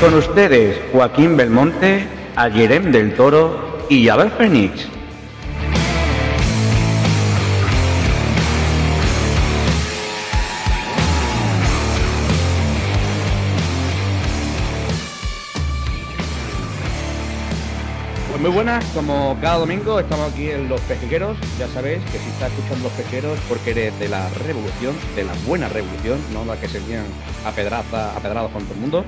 Con ustedes Joaquín Belmonte, Ayerem del Toro y Abel Fénix. Pues muy buenas, como cada domingo estamos aquí en Los Pejequeros. Ya sabéis que si estás escuchando Los Pejeros porque eres de la revolución, de la buena revolución, no la que se vienen apedrados con todo el mundo.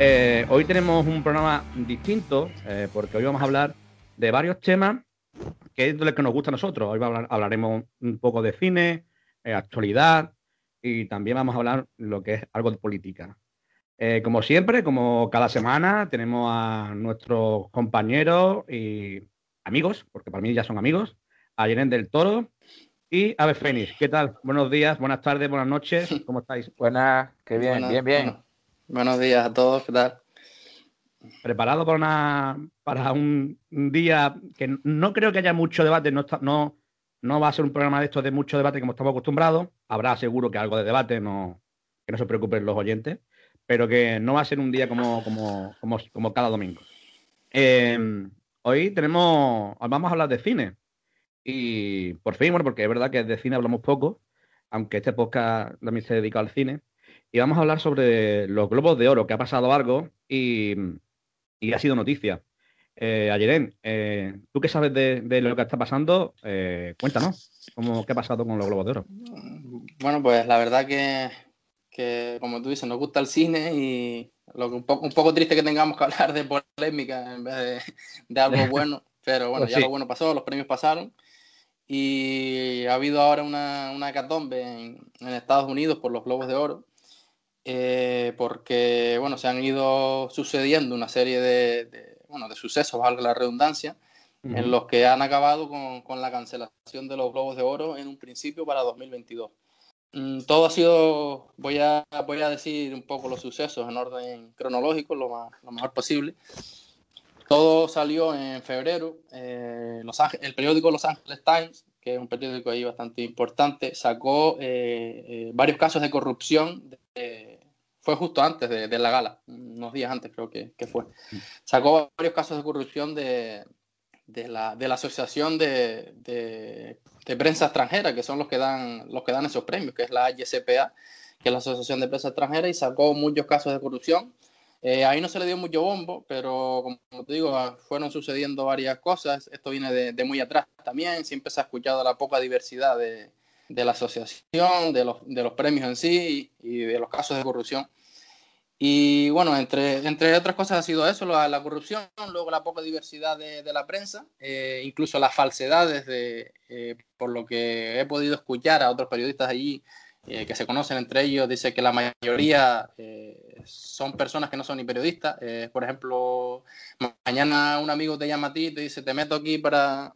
Eh, hoy tenemos un programa distinto eh, porque hoy vamos a hablar de varios temas que es de lo que nos gusta a nosotros. Hoy hablaremos un poco de cine, eh, actualidad y también vamos a hablar lo que es algo de política. como siempre, como cada semana, tenemos a nuestros compañeros y amigos, porque para mí ya son amigos, a Yenen del Toro y a Fénix. ¿Qué tal? Buenos días, buenas tardes, buenas noches. ¿Cómo estáis? Buenas, qué bien, bien, bien. Buenos días a todos, ¿qué tal? Preparado para, una, para un, día que no creo que haya mucho debate, no, no, va a ser un programa de estos de mucho debate como estamos acostumbrados, habrá seguro que algo de debate, no, que no se preocupen los oyentes, pero que no va a ser un día como, como, como, cada domingo. Em, hoy tenemos, vamos a hablar de cine. Y por fin, bueno, porque es verdad que de cine hablamos poco, aunque este podcast también se dedica al cine y vamos a hablar sobre los globos de oro, que ha pasado algo y, ha sido noticia. Eh, Ayeren, eh, ¿tú qué sabes de, lo que está pasando? Eh, cuéntanos, ¿cómo, ¿qué ha pasado con los globos de oro? Bueno, pues la verdad que, como tú dices, nos gusta el cine y lo que un, poco, un poco triste que tengamos que hablar de polémica en vez de, algo bueno, pero bueno, pues ya lo bueno pasó, los premios pasaron y ha habido ahora una, una hecatombe en, en Estados Unidos por los globos de oro eh, porque bueno, se han ido sucediendo una serie de, bueno, de sucesos, valga la redundancia, en los que han acabado con, con, la cancelación de los Globos de Oro en un principio para 2022. Mm, todo ha sido, voy a, voy a decir un poco los sucesos en orden cronológico, lo, más, lo mejor posible. Todo salió en febrero. Eh, Los el periódico Los Angeles Times, que es un periódico ahí bastante importante, sacó eh, varios casos de corrupción de, fue justo antes de, la gala, unos días antes creo que, fue. Sacó varios casos de corrupción de, la, Asociación de, Prensa Extranjera, que son los que, dan, los que dan esos premios, que es la ISPA, que es la Asociación de Prensa Extranjera, y sacó muchos casos de corrupción. Eh, ahí no se le dio mucho bombo, pero como te digo, fueron sucediendo varias cosas. Esto viene de, muy atrás también. Siempre se ha escuchado la poca diversidad de, la asociación, de los, de los premios en sí y de los casos de corrupción. Y bueno, entre, entre otras cosas ha sido eso, la, corrupción, luego la poca diversidad de, la prensa, eh, incluso las falsedades, de, eh, por lo que he podido escuchar a otros periodistas allí eh, que se conocen entre ellos, dice que la mayoría son personas que no son ni periodistas. por ejemplo, mañana un amigo te llama a ti y te dice, te meto aquí para,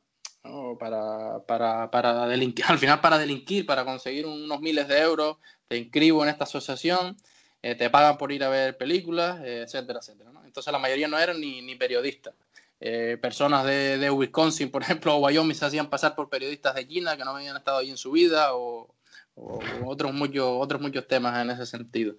para, para, para delinquir, al final para delinquir, para conseguir unos miles de euros, te inscribo en esta asociación eh, te pagan por ir a ver películas, eh, etcétera, etcétera. Entonces la mayoría no eran ni, ni periodistas. Eh, personas de, de, Wisconsin, por ejemplo, o Wyoming se hacían pasar por periodistas de China que no habían estado ahí en su vida o, otros, muchos, otros muchos temas en ese sentido.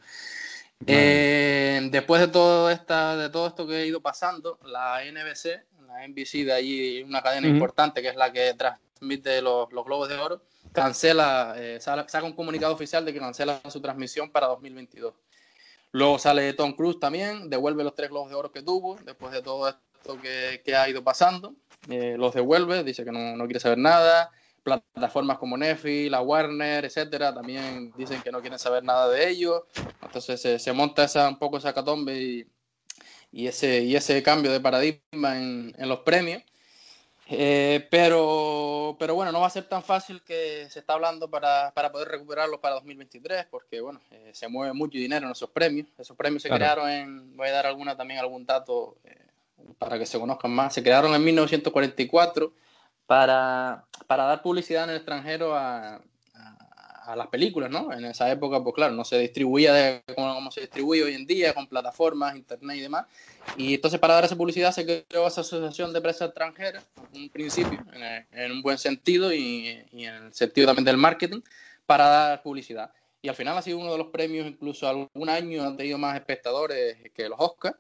después de todo, esta, de todo esto que ha ido pasando, la NBC, la NBC de allí, una cadena importante que es la que transmite los, los Globos de Oro, cancela, saca un comunicado oficial de que cancela su transmisión para 2022. Luego sale Tom Cruise también, devuelve los tres globos de oro que tuvo después de todo esto que, ha ido pasando. Eh, los devuelve, dice que no, quiere saber nada. Plataformas como Netflix, la Warner, etcétera, también dicen que no quieren saber nada de ellos. Entonces se, monta esa, un poco esa catombe y, ese, y ese cambio de paradigma en, los premios. Eh, pero, pero bueno, no va a ser tan fácil que se está hablando para, para poder recuperarlo para 2023, porque bueno, eh, se mueve mucho dinero en esos premios. Esos premios se crearon en, voy a dar alguna también algún dato eh, para que se conozcan más, se crearon en 1944 para, para dar publicidad en el extranjero a, a las películas, ¿no? En esa época, pues claro, no se distribuía de, como, se distribuye hoy en día, con plataformas, internet y demás. Y entonces para dar esa publicidad se creó esa asociación de prensa extranjera, en un principio, en, un buen sentido y, y, en el sentido también del marketing, para dar publicidad. Y al final ha sido uno de los premios, incluso algún año han tenido más espectadores que los Oscars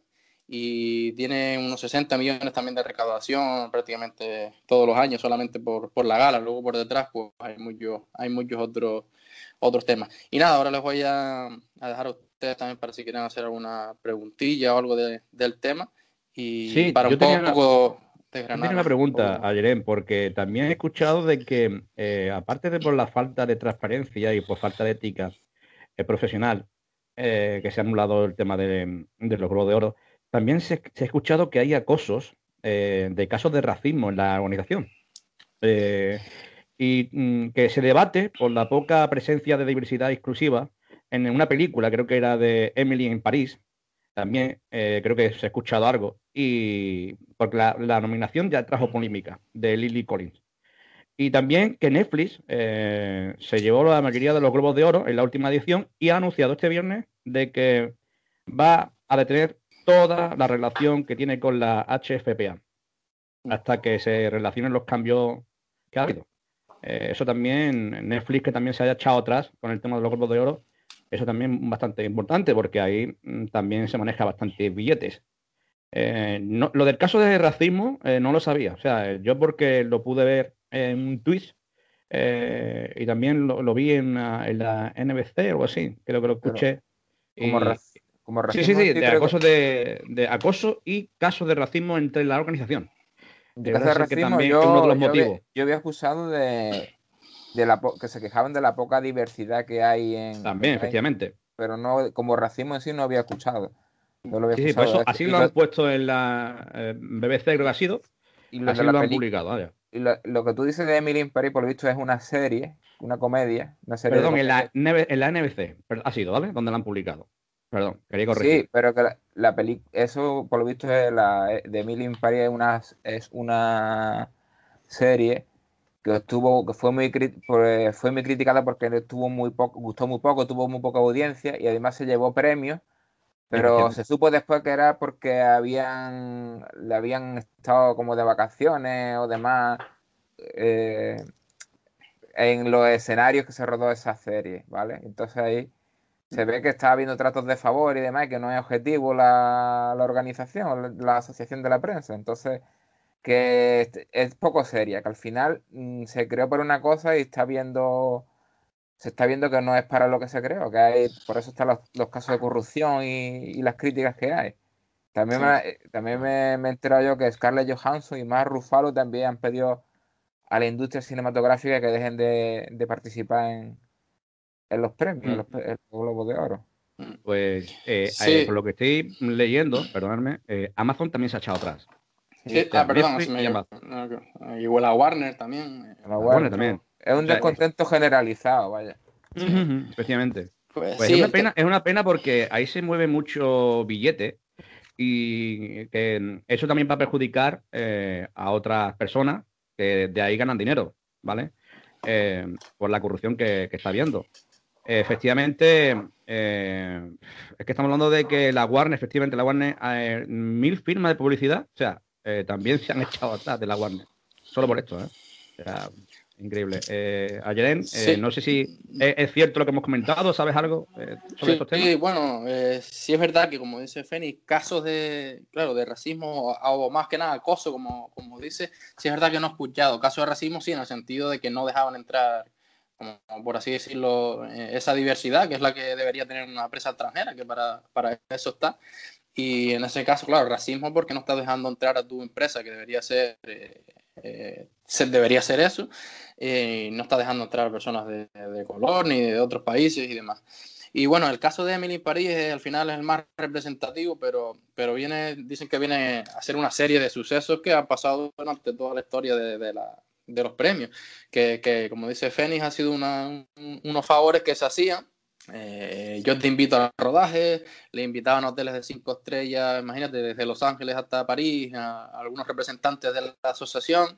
y tiene unos 60 millones también de recaudación prácticamente todos los años solamente por, por la gala. Luego por detrás pues hay muchos, hay muchos otros, otros temas. Y nada, ahora les voy a, dejar a ustedes también para si quieren hacer alguna preguntilla o algo del tema. Y para un poco... Tengo una pregunta a Jerem, porque también he escuchado de que, eh, aparte de por la falta de transparencia y por falta de ética eh, profesional, eh, que se ha anulado el tema de, de los globos de oro, también se, ha escuchado que hay acosos eh, de casos de racismo en la organización. Eh, y mm, que se debate por la poca presencia de diversidad exclusiva en una película, creo que era de Emily en París, también eh, creo que se ha escuchado algo, y porque la, nominación ya trajo polémica de Lily Collins. Y también que Netflix se llevó la mayoría de los globos de oro en la última edición y ha anunciado este viernes de que va a detener toda la relación que tiene con la HFPA hasta que se relacionen los cambios que ha habido. Eh, eso también, Netflix que también se haya echado atrás con el tema de los grupos de oro, eso también es bastante importante porque ahí mm, también se maneja bastante billetes. Eh, lo del caso de racismo eh, no lo sabía, o sea, yo porque lo pude ver en un tweet y también lo, vi en, la NBC o algo así, creo que lo escuché. como, sí, sí, sí, de acoso, de, acoso y casos de racismo entre la organización. De racismo, yo, uno de los motivos. Yo había acusado de, la que se quejaban de la poca diversidad que hay en. También, efectivamente. Pero no, como racismo en sí no había escuchado. No lo había sí, por eso, así lo han puesto en la eh, BBC, creo que ha sido. Y lo, así lo han publicado. Y lo, que tú dices de Emily in Paris, por lo visto, es una serie, una comedia. Una serie Perdón, en la, en la NBC, ha sido, ¿vale? Donde la han publicado. Perdón, quería corregir. Sí, pero que la, película, eso por lo visto es la, de Emily in Paris es una, es una serie que estuvo, que fue muy pues, fue muy criticada porque estuvo muy poco, gustó muy poco, tuvo muy poca audiencia y además se llevó premios, pero se supo después que era porque habían le habían estado como de vacaciones o demás eh, en los escenarios que se rodó esa serie, ¿vale? Entonces ahí se ve que está habiendo tratos de favor y demás, que no es objetivo la, organización, la asociación de la prensa. Entonces, que es poco seria, que al final mm, se creó por una cosa y está viendo, se está viendo que no es para lo que se creó, que hay, por eso están los, casos de corrupción y, las críticas que hay. También, me, también me, he enterado yo que Scarlett Johansson y Mark Ruffalo también han pedido a la industria cinematográfica que dejen de participar en, en los premios, en los, Globos de Oro. Pues eh, eh, por lo que estoy leyendo, perdonadme, eh, Amazon también se ha echado atrás. Sí, ah, perdón, me Igual a Warner también. A Warner, también. Es un descontento generalizado, vaya. Especialmente. Pues, pues es, una pena, es una pena porque ahí se mueve mucho billete y que eso también va a perjudicar a otras personas que de ahí ganan dinero, ¿vale? por la corrupción que, que está habiendo efectivamente, eh, es que estamos hablando de que la Warner, efectivamente, la Warner, eh, mil firmas de publicidad, o sea, eh, también se han echado atrás de la Warner, solo por esto, ¿eh? O sea, increíble. Eh, no sé si es, cierto lo que hemos comentado, ¿sabes algo sobre estos temas? Sí, bueno, sí es verdad que, como dice Fénix, casos de, claro, de racismo o más que nada acoso, como, como dice, sí es verdad que no he escuchado. Casos de racismo, sí, en el sentido de que no dejaban entrar por así decirlo, eh, esa diversidad, que es la que debería tener una empresa extranjera, que para, para eso está. Y en ese caso, claro, racismo porque no estás dejando entrar a tu empresa, que debería ser, eh, eh debería ser eso, y no estás dejando entrar a personas de, de, color ni de otros países y demás. Y bueno, el caso de Emily París al final es el más representativo, pero, pero viene, dicen que viene a ser una serie de sucesos que ha pasado durante toda la historia de, la, de los premios. Que, que, como dice Fénix, ha sido una, unos favores que se hacían eh, yo te invito al rodaje, le invitaban a hoteles de cinco estrellas, imagínate, desde Los Ángeles hasta París, a, algunos representantes de la asociación,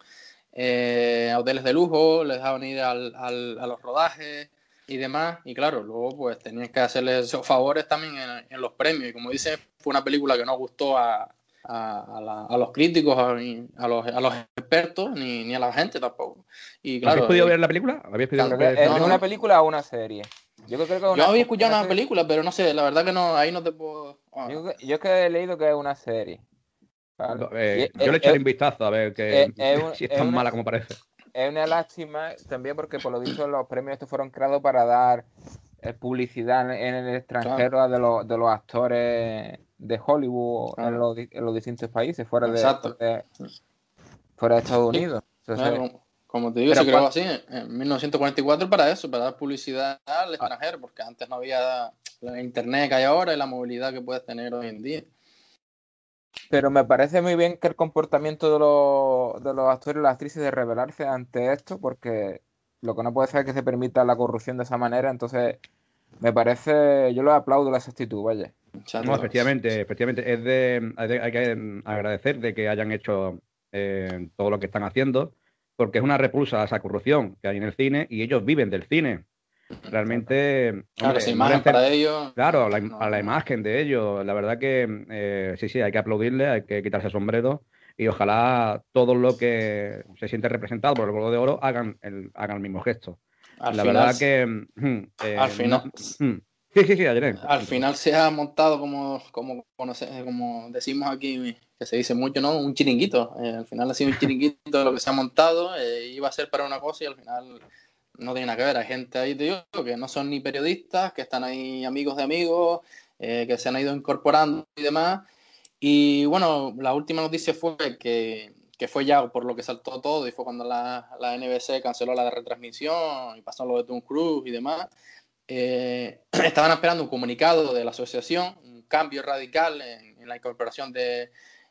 eh, a hoteles de lujo, les dejaban ir al, a los rodajes y demás. Y claro, luego pues tenían que hacerles esos favores también en, los premios. Y como dice, fue una película que no gustó a, a, los críticos, a, los, a los expertos, ni, ni, a la gente tampoco. Y claro, ¿Habéis podido eh, ver la película? ¿Habéis podido ver? ¿Es una película o una serie? Yo, creo que una, había escuchado una, película, pero no sé, la verdad que no, ahí no te puedo. Ah. Yo, yo que he leído que es una serie. Eh, yo le echaré un vistazo a ver que, si es tan mala como parece. Es una lástima también porque por lo visto los premios estos fueron creados para dar eh, publicidad en el extranjero de, los, de los actores de Hollywood en, los, en, los, distintos países fuera de, fuera de Estados Unidos. Como te digo, se creó así en 1944 para eso, para dar publicidad al ah. extranjero, porque antes no había la internet que hay ahora y la movilidad que puedes tener hoy en día. Pero me parece muy bien que el comportamiento de los, de los actores y las actrices de rebelarse ante esto, porque lo que no puede ser es que se permita la corrupción de esa manera, entonces me parece, yo lo aplaudo la actitud, vaya. No, efectivamente, efectivamente, es de, hay que agradecer de que hayan hecho eh, todo lo que están haciendo porque es una repulsa a esa corrupción que hay en el cine y ellos viven del cine. Realmente. Claro, imagen para ellos. Claro, a la imagen de ellos. La verdad que eh, sí, sí, hay que aplaudirle, hay que quitarse el sombrero y ojalá todos los que se sienten representados por el Globo de Oro hagan el, hagan el mismo gesto. la verdad que. Mm, eh, al final. Mm, Al final se ha montado, como, como, como decimos aquí, que se dice mucho, ¿no? Un chiringuito. Eh, al final ha sido un chiringuito de lo que se ha montado. Eh, iba a ser para una cosa y al final no tiene nada que ver. Hay gente ahí, te digo, que no son ni periodistas, que están ahí amigos de amigos, eh, que se han ido incorporando y demás. Y bueno, la última noticia fue que, que, fue ya por lo que saltó todo y fue cuando la, la NBC canceló la retransmisión y pasó lo de Tom Cruise y demás. estaban esperando un comunicado de la asociación, un cambio radical en la incorporación de,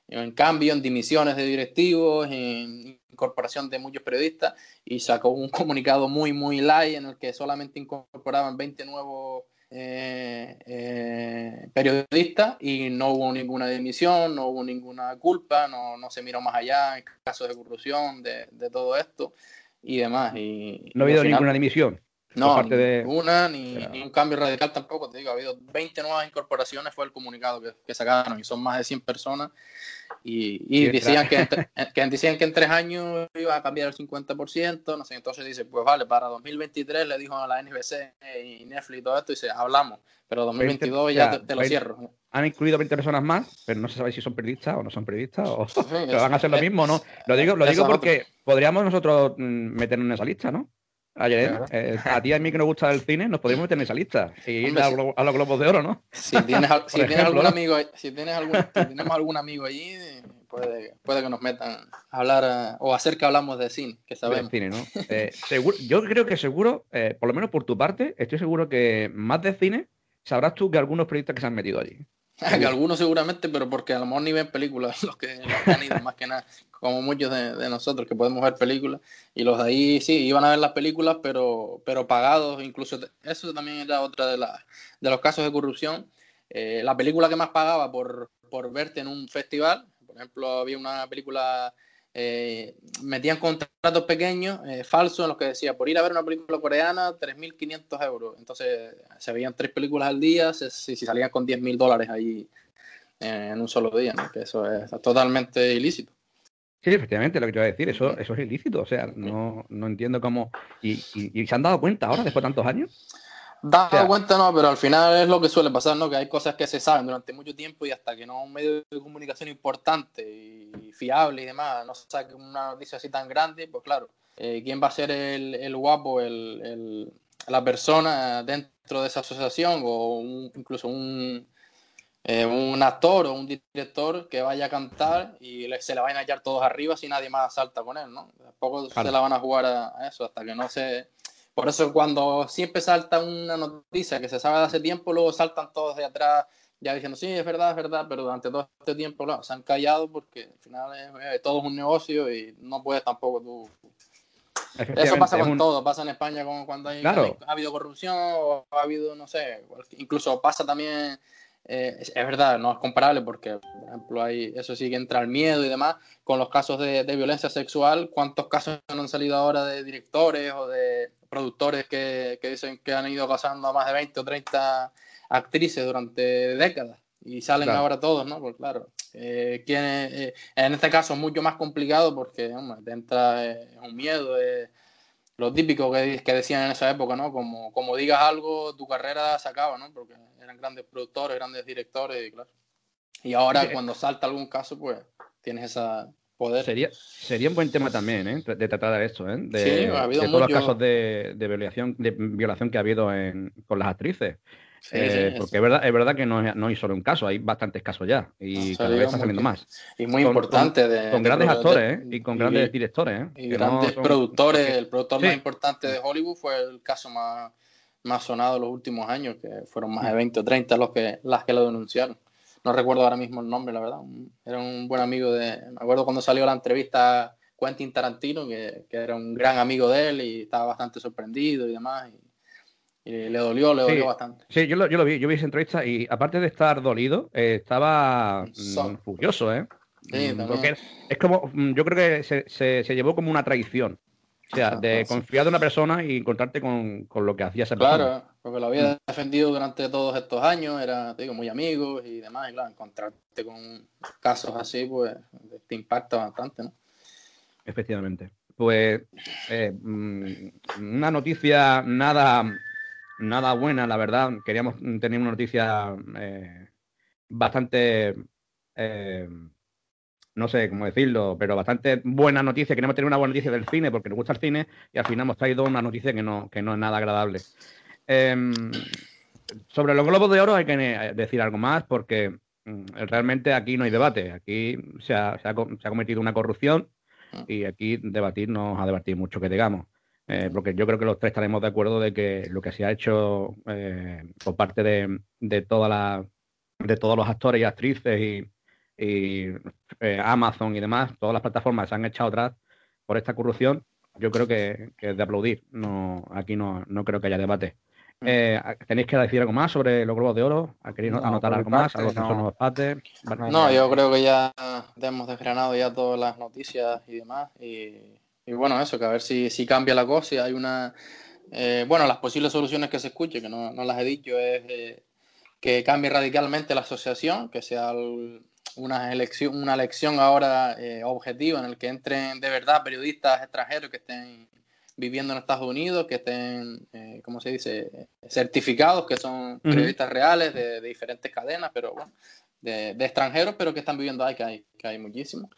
en cambio, en dimisiones de directivos, en incorporación de muchos periodistas, y sacó un comunicado muy, muy light en el que solamente incorporaban 20 nuevos eh, eh, periodistas y no hubo ninguna dimisión, no hubo ninguna culpa, no, no se miró más allá en casos de corrupción, de, de todo esto y demás. Y, no ha habido ninguna dimisión. No, ni de... una, ni, un cambio radical tampoco, te digo, ha habido 20 nuevas incorporaciones, fue el comunicado que, sacaron, y son más de 100 personas, y, decían, que, que, decían que en tres años iba a cambiar el 50%, no sé, entonces dice, pues vale, para 2023 le dijo a la NBC y Netflix y todo esto, y dice, hablamos, pero 2022 ya te, lo cierro. Han incluido 20 personas más, pero no se sabe si son periodistas o no son periodistas, o van a hacer lo mismo, ¿no? Lo digo, lo digo porque podríamos nosotros mm, meternos en esa lista, ¿no? Ayer, eh, a ti y a mí que nos gusta el cine, nos podemos meter en esa lista y ir a, los Globos de Oro, ¿no? Si tienes, si tienes algún amigo, si tienes algún, si tenemos algún amigo allí, puede, puede que nos metan a hablar o hacer que hablamos de cine, que sabemos. cine, ¿no? Eh, seguro, yo creo que seguro, eh, por lo menos por tu parte, estoy seguro que más de cine sabrás tú que algunos periodistas que se han metido allí. que algunos seguramente, pero porque a lo mejor ni ven películas los que, han ido, más que nada, como muchos de, nosotros que podemos ver películas. Y los de ahí sí, iban a ver las películas, pero, pero pagados, incluso eso también era otra de, la, de los casos de corrupción. Eh, la película que más pagaba por, por verte en un festival, por ejemplo, había una película eh, metían contratos pequeños, eh, falsos, en los que decía, por ir a ver una película coreana, 3.500 euros. Entonces, se veían tres películas al día, si, si salían con 10.000 dólares ahí eh, en un solo día, que eso es totalmente ilícito. Sí, efectivamente, lo que te iba a decir, eso, eso es ilícito, o sea, no, no entiendo cómo... ¿Y, y se han dado cuenta ahora, después de tantos años? Dado cuenta, no, pero al final es lo que suele pasar, ¿no? Que hay cosas que se saben durante mucho tiempo y hasta que no un medio de comunicación importante y fiable y demás no saque una noticia así tan grande, pues claro, eh, ¿quién va a ser el, el guapo, el, el, la persona dentro de esa asociación o incluso un, eh, un actor o un director que vaya a cantar y se le vayan a hallar todos arriba si nadie más salta con él, ¿no? Tampoco se la van a jugar a, eso hasta que no se por eso cuando siempre salta una noticia que se sabe de hace tiempo, luego saltan todos de atrás ya diciendo, sí, es verdad, es verdad, pero durante todo este tiempo se han callado porque al final es, todo es un negocio y no puedes tampoco tú... Eso pasa con todo, pasa en España con, cuando hay, ha habido corrupción o ha habido, no sé, incluso pasa también eh, es, verdad, no es comparable porque, por ejemplo, hay, eso sí que entra el miedo y demás. Con los casos de, violencia sexual, ¿cuántos casos han salido ahora de directores o de productores que, que, dicen que han ido casando a más de 20 o 30 actrices durante décadas? Y salen ahora todos, ¿no? Pues claro, eh, eh, en este caso es mucho más complicado porque hombre, te entra un miedo, lo típico que, que, decían en esa época, ¿no? Como, como digas algo, tu carrera se acaba, ¿no? Porque eran grandes productores, grandes directores, y claro. Y ahora cuando salta algún caso, pues tienes esa poder. Sería, sería un buen tema también, ¿eh? De tratar de esto, ¿eh? De, ha habido de todos los casos de, de, violación, de violación que ha habido en, con las actrices. Eh, porque es verdad, es verdad que no, no, hay solo un caso, hay bastantes casos ya y cada vez está saliendo más. Y muy importante. Con, de, con grandes actores ¿eh? y con grandes directores. ¿eh? Y grandes productores. El productor más importante de Hollywood fue el caso más, más sonado de los últimos años, que fueron más de 20 o 30 los que, las que lo denunciaron. No recuerdo ahora mismo el nombre, la verdad. Era un buen amigo de. Me acuerdo cuando salió la entrevista Quentin Tarantino, que, que era un gran amigo de él y estaba bastante sorprendido y demás. Y, y le dolió, le dolió bastante. Sí, yo lo, yo lo, vi, yo vi esa entrevista y aparte de estar dolido, eh, estaba mm, furioso, ¿eh? Sí, mm, Porque es como, mm, yo creo que se, se, se, llevó como una traición. O sea, de confiar de una persona y encontrarte con, con lo que hacía esa persona. Claro, porque lo había defendido durante todos estos años, era, te digo, muy amigos y demás, y claro, encontrarte con casos así, pues te impacta bastante, ¿no? Efectivamente. Pues eh, una noticia nada nada buena, la verdad. Queríamos tener una noticia eh, bastante, eh, no sé cómo decirlo, pero bastante buena noticia. Queríamos tener una buena noticia del cine porque nos gusta el cine y al final hemos traído una noticia que no, que no es nada agradable. Em, sobre los globos de oro hay que decir algo más porque mm, realmente aquí no hay debate. Aquí se ha, se ha, se ha cometido una corrupción ah. y aquí debatir no ha debatir mucho que digamos. Eh, porque yo creo que los tres estaremos de acuerdo de que lo que se ha hecho eh, por parte de, de, toda la, de todos los actores y actrices y, eh, Amazon y demás, todas las plataformas se han echado atrás por esta corrupción, yo creo que, es de aplaudir. No, aquí no, no creo que haya debate. Mm. ¿Tenéis que decir algo más sobre los globos de oro? ¿Queréis anotar algo más? ¿Algo no. no, yo creo que ya hemos desgranado ya todas las noticias y demás. Y y bueno, eso, que a ver si, si cambia la cosa, y hay una... Eh, bueno, las posibles soluciones que se escuchen, que no, no las he dicho, es eh, que cambie radicalmente la asociación, que sea una elección, una elección ahora eh, objetiva en el que entren de verdad periodistas extranjeros que estén viviendo en Estados Unidos, que estén, eh, ¿cómo se dice?, certificados, que son periodistas reales de, de, diferentes cadenas, pero bueno, de, de, extranjeros, pero que están viviendo ahí, que hay, que hay muchísimos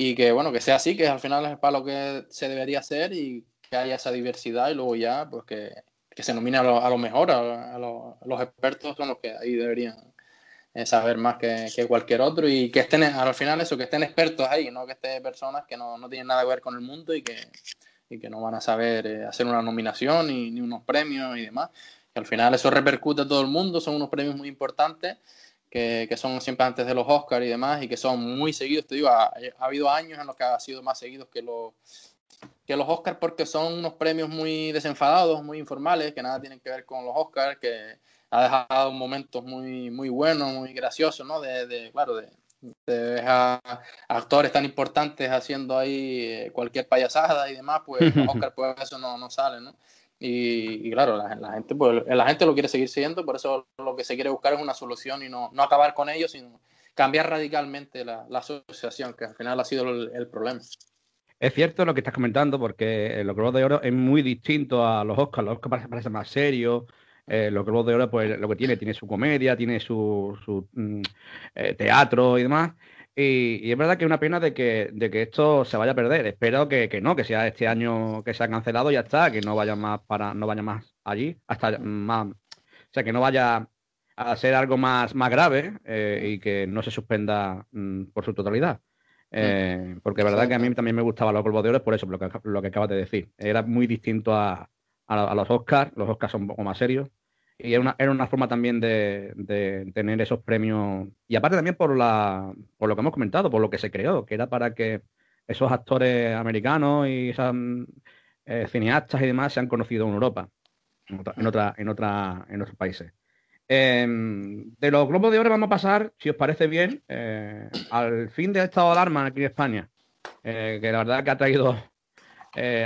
y que bueno, que sea así, que al final es para lo que se debería hacer y que haya esa diversidad y luego ya pues que, que se nomine a lo, a lo mejor, a, a, los expertos son los que ahí deberían eh, saber más que, que, cualquier otro y que estén al final eso, que estén expertos ahí, no que estén personas que no, no tienen nada que ver con el mundo y que, y que no van a saber eh, hacer una nominación ni, ni unos premios y demás. Que al final eso repercute a todo el mundo, son unos premios muy importantes que, que, son siempre antes de los Oscars y demás, y que son muy seguidos. Te digo, ha, ha, habido años en los que ha sido más seguidos que los, que los Oscars porque son unos premios muy desenfadados, muy informales, que nada tienen que ver con los Oscars, que ha dejado momentos muy, muy buenos, muy graciosos, ¿no? De, de claro, de, de dejar actores tan importantes haciendo ahí eh, cualquier payasada y demás, pues los Oscars pues eso no, no sale, ¿no? Y, claro, la, gente pues, la gente lo quiere seguir siendo, por eso lo que se quiere buscar es una solución y no, no acabar con ellos, sino cambiar radicalmente la, la, asociación, que al final ha sido el, problema. Es cierto lo que estás comentando, porque los Globos de Oro es muy distinto a los Oscars. Los Oscars parece más serios. Eh, los Globos de Oro, pues lo que tiene, tiene su comedia, tiene su, su mm, eh, teatro y demás. Y, es verdad que es una pena de que, de que esto se vaya a perder. Espero que, que, no, que sea este año que se ha cancelado y ya está, que no vaya más para, no vaya más allí, hasta más, o sea, que no vaya a ser algo más, más grave eh, y que no se suspenda mm, por su totalidad. Eh, porque es verdad que a mí también me gustaba los polvos de oro por eso, lo que, lo que acabas de decir. Era muy distinto a, a, los Oscars. Los Oscars son un poco más serios. Y era una, era una forma también de, tener esos premios. Y aparte también por, la, por lo que hemos comentado, por lo que se creó, que era para que esos actores americanos y esas eh, cineastas y demás sean conocidos en Europa, en, otra, en, otra, en, otros países. Em, de los globos de oro vamos a pasar, si os parece bien, eh, al fin del estado de alarma aquí en España, eh, que la verdad que ha traído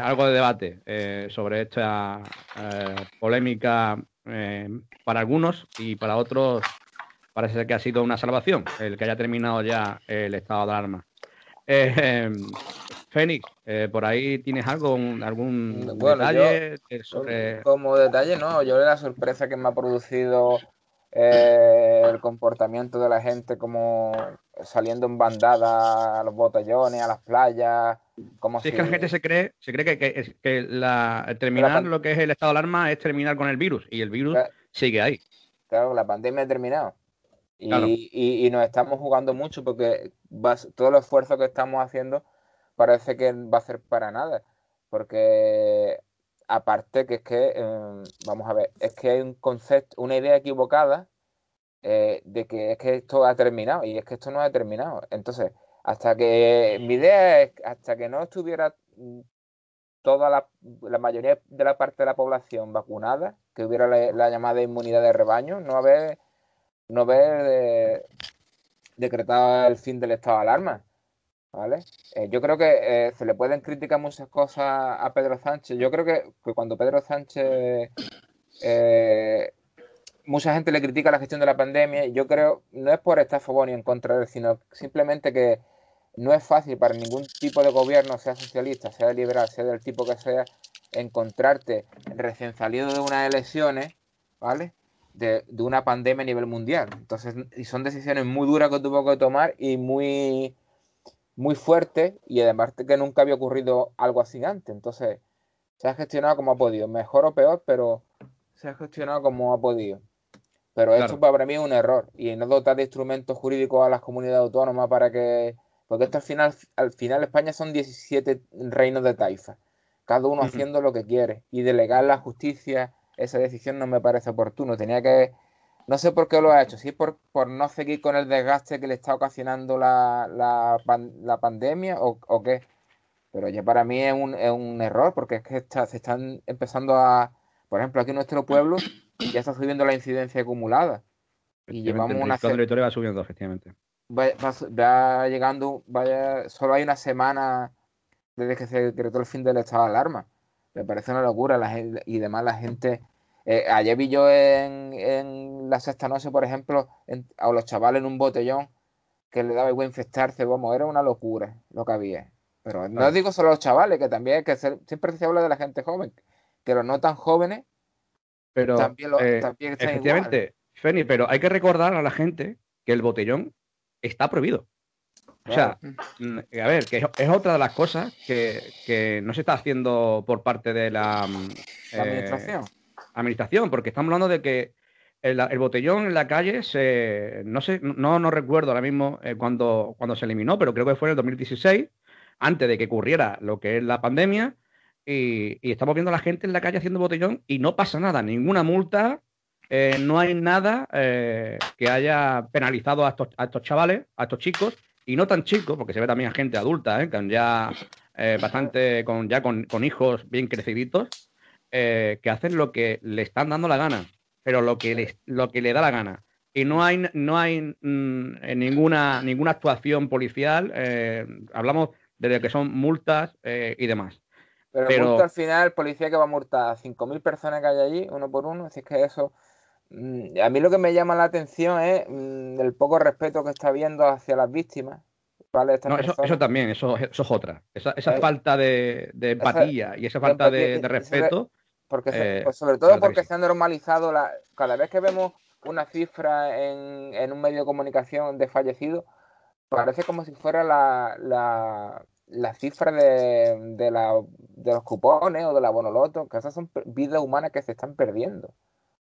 algo de debate sobre esta polémica para algunos y para otros parece que ha sido una salvación el que haya terminado ya el estado de alarma. Em, Fénix, eh, ¿por ahí tienes algo, algún detalle sobre... Como detalle, no, yo la sorpresa que me ha producido eh, el comportamiento de la gente como saliendo en bandada a los botellones, a las playas, como si... es que la gente se cree, se cree que, que, la, terminar lo que es el estado de alarma es terminar con el virus y el virus sigue ahí. Claro, la pandemia ha terminado. Y, nos estamos jugando mucho porque todo el esfuerzo que estamos haciendo parece que va a ser para nada. Porque aparte que es que, em, vamos a ver, es que hay un concepto, una idea equivocada eh, de que es que esto ha terminado y es que esto no ha terminado. Entonces, hasta que mi idea es, hasta que no estuviera toda la, la mayoría de la parte de la población vacunada, que hubiera la, llamada inmunidad de rebaño, no haber, no haber decretado el fin del estado de alarma. ¿Vale? Eh, yo creo que eh, se le pueden criticar muchas cosas a Pedro Sánchez. Yo creo que, cuando Pedro Sánchez, eh, mucha gente le critica la gestión de la pandemia, yo creo, no es por estar a ni en contra de él, sino simplemente que no es fácil para ningún tipo de gobierno, sea socialista, sea liberal, sea del tipo que sea, encontrarte recién salido de unas elecciones, ¿vale? De, de una pandemia a nivel mundial. Entonces, y son decisiones muy duras que tuvo que tomar y muy muy fuerte y además que nunca había ocurrido algo así antes. Entonces, se ha gestionado como ha podido, mejor o peor, pero se ha gestionado como ha podido. Pero esto para mí es un error y no dotar de instrumentos jurídicos a las comunidades autónomas para que... Porque esto al final, al final España son 17 reinos de taifa, cada uno haciendo lo que quiere y delegar la justicia, esa decisión no me parece oportuno. Tenía que no sé por qué lo ha hecho, si es por, no seguir con el desgaste que le está ocasionando la, la, pandemia o, qué. Pero ya para mí es un, es un error, porque es que se están empezando a, por ejemplo, aquí en nuestro pueblo ya está subiendo la incidencia acumulada. Y llevamos una semana. va subiendo, efectivamente. Va, llegando, vaya, solo hay una semana desde que se decretó el fin del estado de alarma. Me parece una locura la y además la gente eh, ayer vi yo en, la sexta noche, por ejemplo, a los chavales en un botellón que le daba igual infectarse, vamos, era una locura lo que había. Pero no digo solo los chavales, que también hay que ser, siempre se habla de la gente joven, que los no tan jóvenes pero, también, lo, eh, efectivamente, Feni, pero hay que recordar a la gente que el botellón está prohibido. O sea, mm, a ver, que es, otra de las cosas que, no se está haciendo por parte de la, mm, administración. Eh, administración, porque estamos hablando de que el, botellón en la calle se, no sé, no, no recuerdo ahora mismo eh, cuando, cuando se eliminó, pero creo que fue en el 2016, antes de que ocurriera lo que es la pandemia, y, estamos viendo a la gente en la calle haciendo botellón y no pasa nada, ninguna multa, eh, no hay nada eh, que haya penalizado a estos, a estos chavales, a estos chicos, y no tan chicos, porque se ve también a gente adulta, que ya bastante, con, ya con, con hijos bien creciditos, eh, que hacen lo que le están dando la gana, pero lo que le, lo que le da la gana. Y no hay, no hay mm, ninguna, ninguna actuación policial, eh, hablamos de que son multas eh, y demás. Pero, al final, el policía que va a multar a 5.000 personas que hay allí, uno por uno, así que eso... Mm, a mí lo que me llama la atención es mm, el poco respeto que está habiendo hacia las víctimas. eso, también, eso, eso es otra. Esa, falta de, empatía y esa falta de, respeto porque eh, pues sobre todo porque se ha normalizado la, cada vez que vemos una cifra en, en, un medio de comunicación de fallecidos, parece como si fuera la, la, la cifra de, de, la, de, los cupones o de la bonoloto, que esas son vidas humanas que se están perdiendo,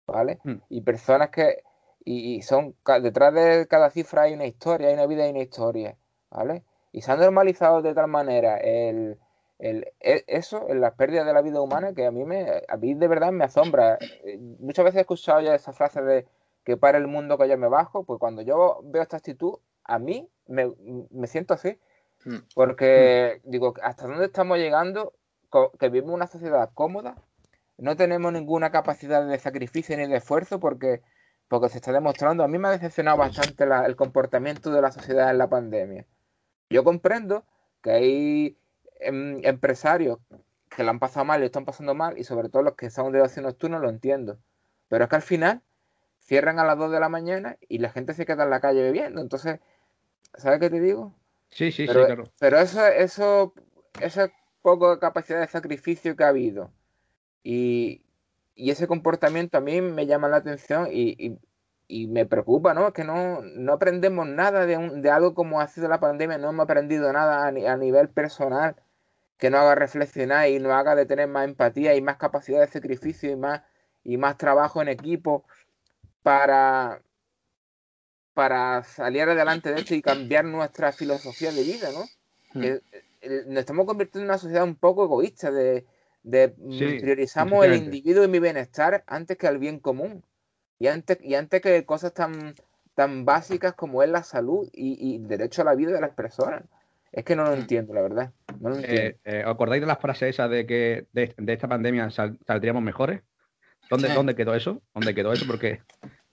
¿vale? Hmm. Y personas que, y, son, detrás de cada cifra hay una historia, hay una vida y una historia, ¿vale? Y se ha normalizado de tal manera el, el, e, eso, en las pérdidas de la vida humana, que a mí, me, a mí de verdad me asombra. Eh, muchas veces he escuchado ya esa frase de que para el mundo que yo me bajo, pues cuando yo veo esta actitud, a mí me, me siento así. Hmm. Porque digo, ¿hasta dónde estamos llegando? Que vivimos una sociedad cómoda, no tenemos ninguna capacidad de sacrificio ni de esfuerzo porque, porque se está demostrando. A mí me ha decepcionado bastante el comportamiento de la sociedad en la pandemia. Yo comprendo que hay em, empresarios que lo han pasado mal y están pasando mal, y sobre todo los que son de ocio nocturno, lo entiendo. Pero es que al final cierran a las 2 de la mañana y la gente se queda en la calle bebiendo. Entonces, ¿sabes qué te digo? Sí, sí, sí, claro. Pero eso, eso, esa poca capacidad de sacrificio que ha habido y, ese comportamiento a mí me llama la atención y, me preocupa, ¿no? Que no, no aprendemos nada de, de, algo como ha sido la pandemia, no hemos aprendido nada a, a, nivel personal que nos haga reflexionar y nos haga de tener más empatía y más capacidad de sacrificio y más, y más trabajo en equipo para, para salir adelante de esto y cambiar nuestra filosofía de vida, ¿no? Hmm. Que, eh, nos estamos convirtiendo en una sociedad un poco egoísta de, de mm, priorizamos el individuo y mi bienestar antes que el bien común. Y antes y antes que cosas tan tan básicas como es la salud y, y derecho a la vida de las personas. Es que no lo mm. entiendo la verdad. No lo eh, eh, acordáis de las frases esas de que de, esta pandemia saldríamos mejores dónde dónde quedó eso dónde quedó eso porque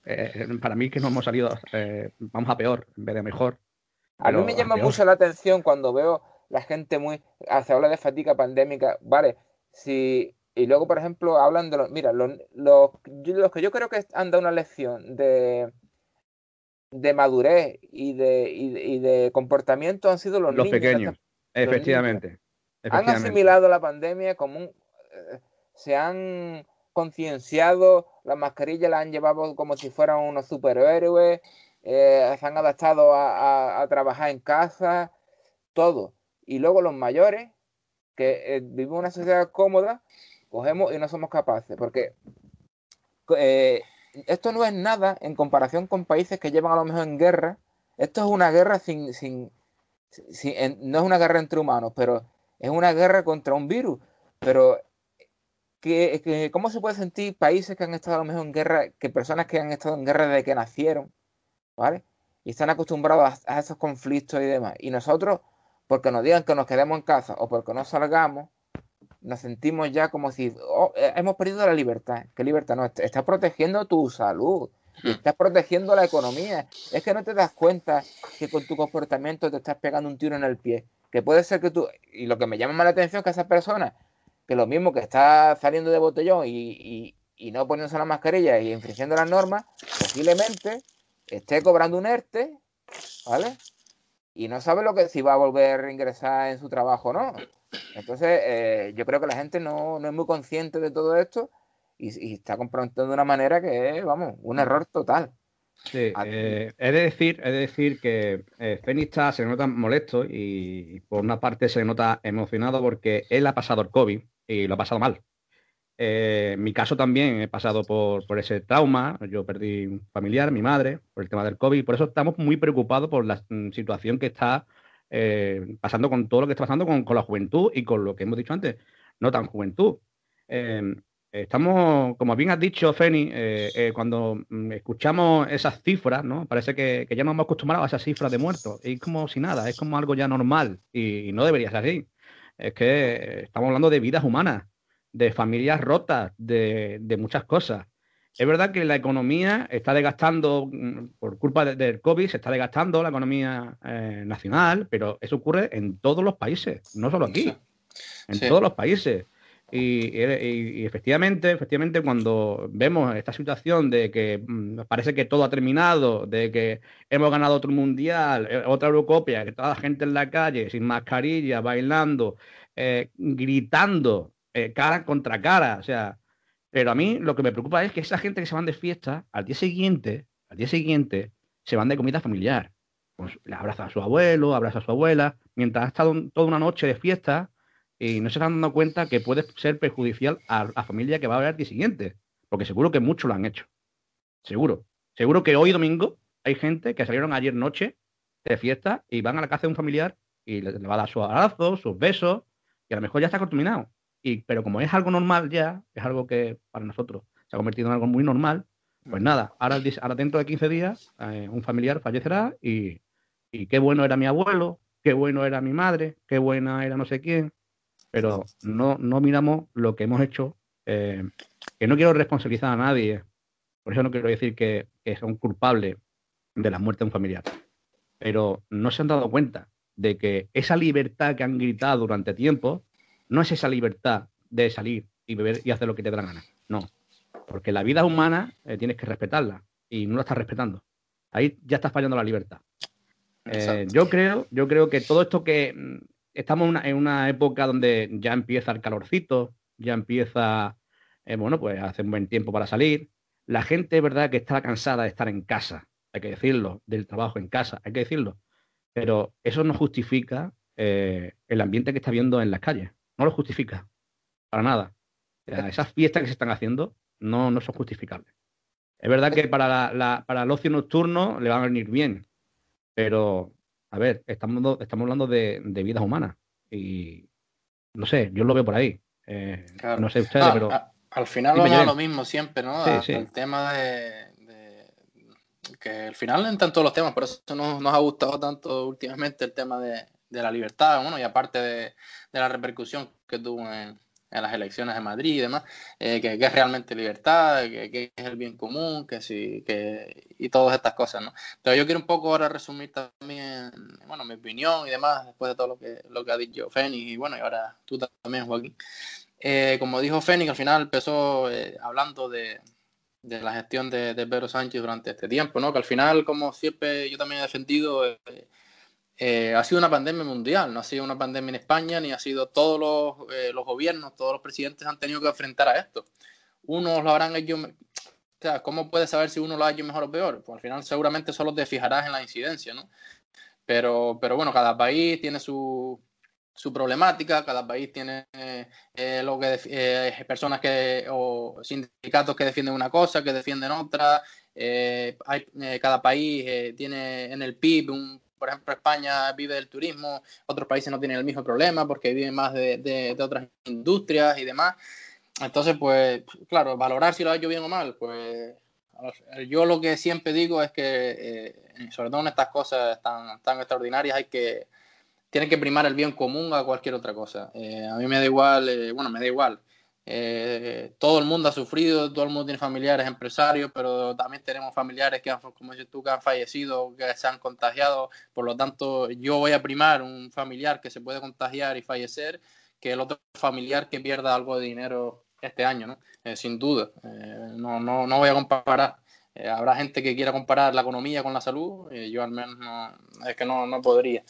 eh, para mí que no hemos salido vamos a peor en vez de mejor a mí me llama mucho la atención cuando veo la gente muy se habla de fatiga pandémica vale si, y luego, por ejemplo, hablan de los. Mira, los, los, que yo creo que han dado una lección de, de madurez y de, y, de comportamiento han sido los, los pequeños. efectivamente, Han asimilado la pandemia como un. Eh, se han concienciado, las mascarillas las han llevado como si fueran unos superhéroes, eh, se han adaptado a trabajar en casa, todo. Y luego los mayores que eh, vivimos una sociedad cómoda, cogemos y no somos capaces, porque eh, esto no es nada en comparación con países que llevan a lo mejor en guerra. Esto es una guerra sin, sin, no es una guerra entre humanos, pero es una guerra contra un virus. Pero que, ¿cómo se puede sentir países que han estado lo mejor en guerra, que personas que han estado en guerra desde que nacieron, ¿vale? Y están acostumbrados a esos conflictos y demás. Y nosotros porque nos digan que nos quedemos en casa o porque no salgamos, nos sentimos ya como si oh, eh, hemos perdido la libertad. ¿Qué libertad? No, estás protegiendo tu salud, estás protegiendo la economía. Es que no te das cuenta que con tu comportamiento te estás pegando un tiro en el pie. Que puede ser que tú, y lo que me llama más la atención es que esa persona, que lo mismo que está saliendo de botellón y, y no poniéndose la mascarilla y infringiendo las normas, posiblemente esté cobrando un ERTE, ¿vale? y no sabe lo que si va a volver a ingresar en su trabajo o no. Entonces, eh, yo creo que la gente no, no, es muy consciente de todo esto y, está comprometiendo de una manera que es, vamos, un error total. Sí, eh, he, de decir, he de decir que eh, Fenix se nota molesto y, por una parte se nota emocionado porque él ha pasado el COVID y lo ha pasado mal. Eh, mi caso también he pasado por, ese trauma. Yo perdí un familiar, mi madre, por el tema del COVID. Por eso estamos muy preocupados por la mm, situación que está eh, pasando con todo lo que está pasando con, la juventud y con lo que hemos dicho antes, no tan juventud. Em, estamos, como bien has dicho, Feni, eh, cuando mm, escuchamos esas cifras, ¿no? Parece que, ya nos hemos acostumbrado a esas cifras de muertos. Es como si nada, es como algo ya normal y no debería ser así. Es que estamos hablando de vidas humanas de familias rotas, de, muchas cosas. Es verdad que la economía está desgastando, mm, por culpa del COVID, se está desgastando la economía eh, nacional, pero eso ocurre en todos los países, no solo aquí, en todos los países. Y, efectivamente, efectivamente, cuando vemos esta situación de que mm, parece que todo ha terminado, de que hemos ganado otro mundial, eh, otra Eurocopia, que toda la gente en la calle, sin mascarilla, bailando, eh, gritando, eh, cara contra cara, o sea, pero a mí lo que me preocupa es que esa gente que se van de fiesta, al día siguiente, al día siguiente, se van de comida familiar. Pues le abraza a su abuelo, abraza a su abuela, mientras ha estado toda una noche de fiesta y no se están dando cuenta que puede ser perjudicial a la familia que va a al día siguiente. Porque seguro que muchos lo han hecho. Seguro. Seguro que hoy domingo hay gente que salieron ayer noche de fiesta y van a la casa de un familiar y le, va a dar sus abrazos, sus besos, y a lo mejor ya está terminado. Y, pero como es algo normal ya, es algo que para nosotros se ha convertido en algo muy normal, pues nada, ahora, dentro de 15 días eh, un familiar fallecerá y qué bueno era mi abuelo, qué bueno era mi madre, qué buena era no sé quién, pero no, no miramos lo que hemos hecho, eh, que no quiero responsabilizar a nadie, por eso no quiero decir que, que son culpables de la muerte de un familiar, pero no se han dado cuenta de que esa libertad que han gritado durante tiempo no es esa libertad de salir y beber y hacer lo que te da la gana. No. Porque la vida humana eh, tienes que respetarla y no la estás respetando. Ahí ya estás fallando la libertad. Eh, yo creo, yo creo que todo esto que estamos en una época donde ya empieza el calorcito, ya empieza, eh, bueno, pues hace un buen tiempo para salir. La gente, es verdad, que está cansada de estar en casa, hay que decirlo, del trabajo en casa, hay que decirlo. Pero eso no justifica eh, el ambiente que está viendo en las calles. No lo justifica. Para nada. esas fiestas que se están haciendo no, no son justificables. Es verdad que para, la, para el ocio nocturno le van a venir bien. Pero, a ver, estamos, estamos hablando de, vidas humanas. Y no sé, yo lo veo por ahí. Eh, no sé ustedes, pero. al final vamos a lo mismo siempre, ¿no? El tema de, que al final en todos los temas, por eso nos, nos ha gustado tanto últimamente el tema de, la libertad, bueno, y aparte de, la repercusión que tuvo en, las elecciones de Madrid y demás, eh, que, es realmente libertad, que, es el bien común, que sí, que y todas estas cosas, ¿no? Pero yo quiero un poco ahora resumir también, bueno, mi opinión y demás, después de todo lo que, lo que ha dicho Fénix y bueno, y ahora tú también, Joaquín. Eh, como dijo Fénix, al final empezó eh, hablando de, de la gestión de, Pedro Sánchez durante este tiempo, ¿no? Que al final, como siempre yo también he defendido, eh, eh, ha sido una pandemia mundial, no ha sido una pandemia en España, ni ha sido todos los, eh, los gobiernos, todos los presidentes han tenido que enfrentar a esto. Unos lo habrán hecho, o sea, ¿cómo puedes saber si uno lo ha hecho mejor o peor? Pues al final seguramente solo te fijarás en la incidencia, ¿no? Pero, pero bueno, cada país tiene su, su problemática, cada país tiene eh, lo que personas que o sindicatos que defienden una cosa, que defienden otra, hay, cada país tiene en el PIB un, por ejemplo, España vive del turismo, otros países no tienen el mismo problema porque viven más de, de, otras industrias y demás. Entonces, pues, claro, valorar si lo ha hecho bien o mal, pues yo lo que siempre digo es que, sobre todo en estas cosas tan, tan extraordinarias, hay que, tiene que primar el bien común a cualquier otra cosa. Eh, a mí me da igual, eh, bueno, me da igual. Eh, todo el mundo ha sufrido, todo el mundo tiene familiares empresarios, pero también tenemos familiares que, han, como dices tú, que han fallecido, que se han contagiado. Por lo tanto, yo voy a primar un familiar que se puede contagiar y fallecer que el otro familiar que pierda algo de dinero este año, ¿no? sin duda. no, no, no voy a comparar. habrá gente que quiera comparar la economía con la salud, yo al menos no, es que no, no podría.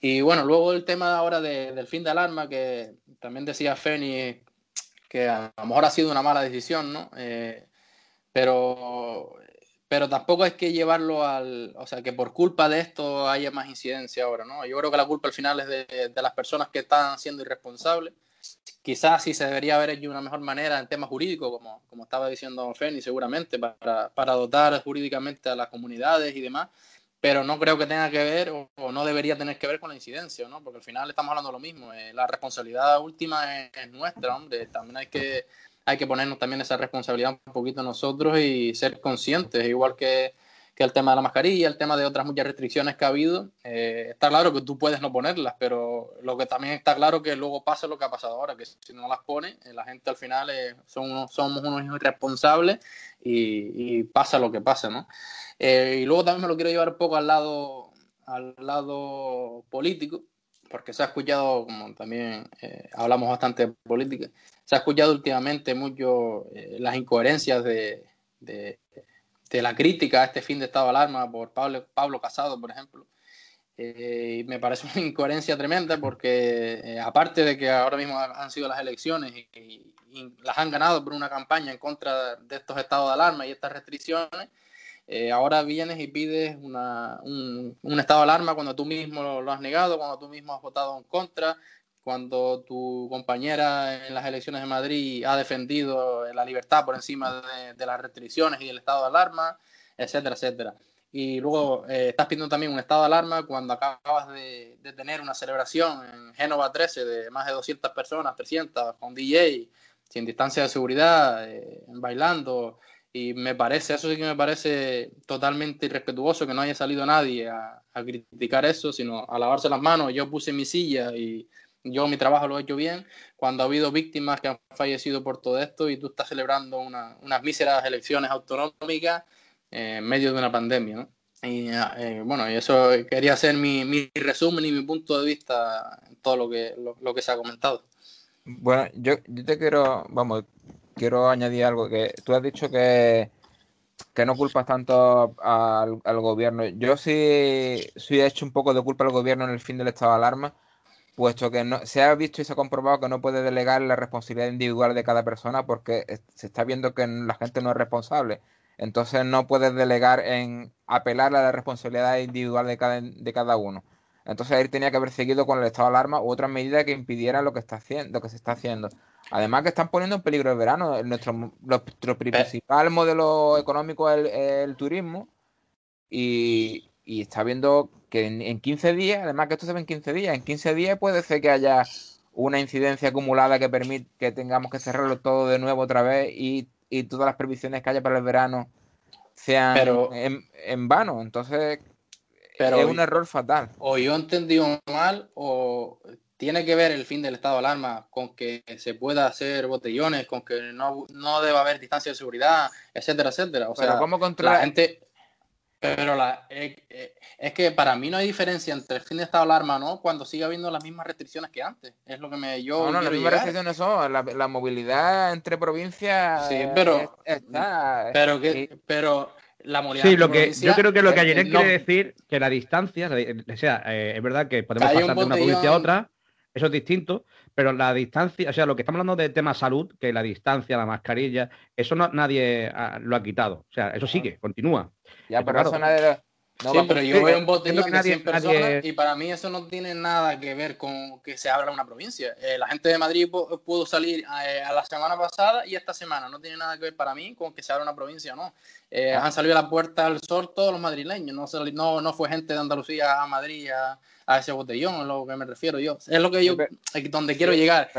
Y bueno, luego el tema ahora del fin de alarma, que también decía Feni que a lo mejor ha sido una mala decisión, ¿no? Eh, pero, pero tampoco hay que llevarlo al. O sea, que por culpa de esto haya más incidencia ahora, ¿no? Yo creo que la culpa al final es de, las personas que están siendo irresponsables. Quizás sí se debería haber hecho de una mejor manera en temas jurídicos, como, como estaba diciendo Feni, seguramente, para, para dotar jurídicamente a las comunidades y demás pero no creo que tenga que ver o, no debería tener que ver con la incidencia, ¿no? Porque al final estamos hablando de lo mismo. Eh, la responsabilidad última es, nuestra, hombre. También hay que, hay que ponernos también esa responsabilidad un poquito nosotros y ser conscientes, igual que, que el tema de la mascarilla, el tema de otras muchas restricciones que ha habido. Eh, está claro que tú puedes no ponerlas, pero lo que también está claro que luego pasa lo que ha pasado ahora, que si no las pone, eh, la gente al final son somos unos irresponsables y, pasa lo que pasa, ¿no? Eh, y luego también me lo quiero llevar un poco al lado, al lado político, porque se ha escuchado, como también eh, hablamos bastante de política, se ha escuchado últimamente mucho eh, las incoherencias de, la crítica a este fin de estado de alarma por Pablo, Pablo Casado, por ejemplo. y me parece una incoherencia tremenda porque aparte de que ahora mismo han sido las elecciones y, las han ganado por una campaña en contra de estos estados de alarma y estas restricciones, eh, ahora vienes y pides una, un, estado de alarma cuando tú mismo lo, has negado, cuando tú mismo has votado en contra, cuando tu compañera en las elecciones de Madrid ha defendido la libertad por encima de, las restricciones y el estado de alarma, etcétera, etcétera. y luego eh, estás pidiendo también un estado de alarma cuando acabas de, tener una celebración en Génova 13 de más de 200 personas, 300, con DJ, sin distancia de seguridad, eh, bailando. Y me parece, eso sí que me parece totalmente irrespetuoso que no haya salido nadie a, a criticar eso, sino a lavarse las manos. Yo puse mi silla y yo mi trabajo lo he hecho bien, cuando ha habido víctimas que han fallecido por todo esto y tú estás celebrando unas míseras elecciones autonómicas eh, en medio de una pandemia, ¿no? Y eh, bueno, y eso quería mi, mi, resumen y mi punto de vista en todo lo que, lo, que se ha comentado. Bueno, yo, yo, te quiero, vamos, quiero añadir algo, que tú has dicho que, que no culpas tanto al, al, gobierno. Yo sí, sí he hecho un poco de culpa al gobierno en el fin del estado de alarma, puesto que no, se ha visto y se ha comprobado que no puede delegar la responsabilidad individual de cada persona porque se está viendo que la gente no es responsable. Entonces no puedes delegar en apelar a la responsabilidad individual de cada, de cada uno. Entonces él tenía que haber seguido con el estado de alarma u otras medidas que impidieran lo que está haciendo, lo que se está haciendo. Además que están poniendo en peligro el verano. Nuestro, nuestro principal modelo económico es el, turismo y, y está viendo que en, 15 días, además que esto se ve en 15 días, en 15 días puede ser que haya una incidencia acumulada que permite que tengamos que cerrarlo todo de nuevo otra vez y, todas las previsiones que haya para el verano sean en, vano. Entonces, es un error fatal. O yo he entendido mal o tiene que ver el fin del estado de alarma con que se pueda hacer botellones, con que no, no deba haber distancia de seguridad, etcétera, etcétera. O sea, ¿cómo? La gente, pero la, eh, eh, es que para mí no hay diferencia entre el fin de estado de alarma no cuando sigue habiendo las mismas restricciones que antes. Es lo que me yo. No, no, las mismas restricciones son la, movilidad entre provincias. Sí, pero. pero que, pero la movilidad. Sí, lo que yo creo que lo que ayer quiere decir que la distancia, o sea, eh, es verdad que podemos pasar de una provincia a otra, eso es distinto, pero la distancia, o sea, lo que estamos hablando de tema salud, que la distancia, la mascarilla, eso no, nadie lo ha quitado. O sea, eso sigue, continúa. Ya, pero eso nadie sí, pero yo veo un botellón de 100 personas y para mí eso no tiene nada que ver con que se abra una provincia. Eh, la gente de Madrid pudo salir eh, a, la semana pasada y esta semana. No tiene nada que ver para mí con que se abra una provincia o no. Eh, ah. Han salido a la puerta al sol todos los madrileños. No, no, no fue gente de Andalucía a Madrid a, a ese botellón, es lo que me refiero yo. Es lo que yo, donde quiero llegar.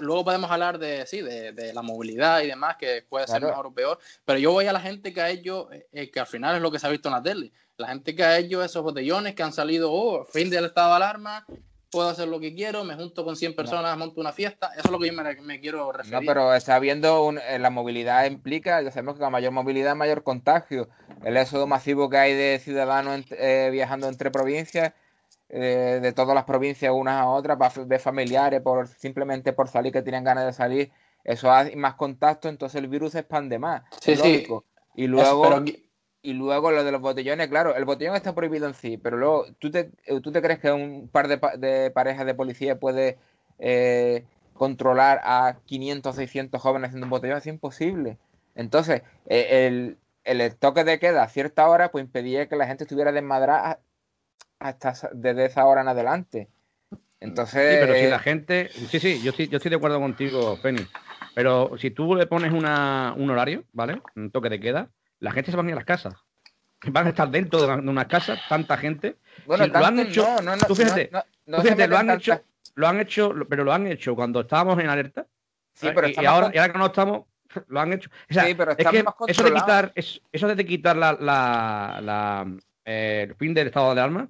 luego podemos hablar de, sí, de, de, la movilidad y demás, que puede ser mejor o peor, pero yo voy a la gente que ha hecho, eh, que al final es lo que se ha visto en la tele, la gente que ha hecho esos botellones, que han salido, oh, fin del estado de alarma, puedo hacer lo que quiero, me junto con 100 personas, monto una fiesta, eso es lo que yo me, quiero referir. No, pero está viendo eh, la movilidad implica, ya sabemos que la mayor movilidad, mayor contagio. El éxodo masivo que hay de ciudadanos eh, viajando entre provincias eh, de todas las provincias unas a otras, para ver familiares, por, simplemente por salir que tienen ganas de salir, eso hay más contacto, entonces el virus se expande más. Sí, sí. Y luego, y luego lo de los botellones, claro, el botellón está prohibido en sí, pero luego, ¿tú te, tú te crees que un par de, de parejas de policía puede eh, controlar a 500 o 600 jóvenes haciendo un botellón? Es imposible. Entonces, eh, el, el toque de queda a cierta hora, pues impedía que la gente estuviera desmadrada hasta desde esa hora en adelante. Entonces. Sí, pero si la gente. Sí, sí, yo, yo estoy de acuerdo contigo, Penny. Pero si tú le pones una, un horario, ¿vale? Un toque de queda, la gente se va a ir a las casas. Van a estar dentro de una casa, tanta gente. Bueno, lo han hecho. No, no, tú fíjate, lo han hecho, lo han hecho, pero lo han hecho cuando estábamos en alerta. Sí, pero y, ahora, y ahora que no estamos, lo han hecho. O sea, sí, pero es que eso de quitar, eso de quitar la, la eh, el fin del estado de alarma,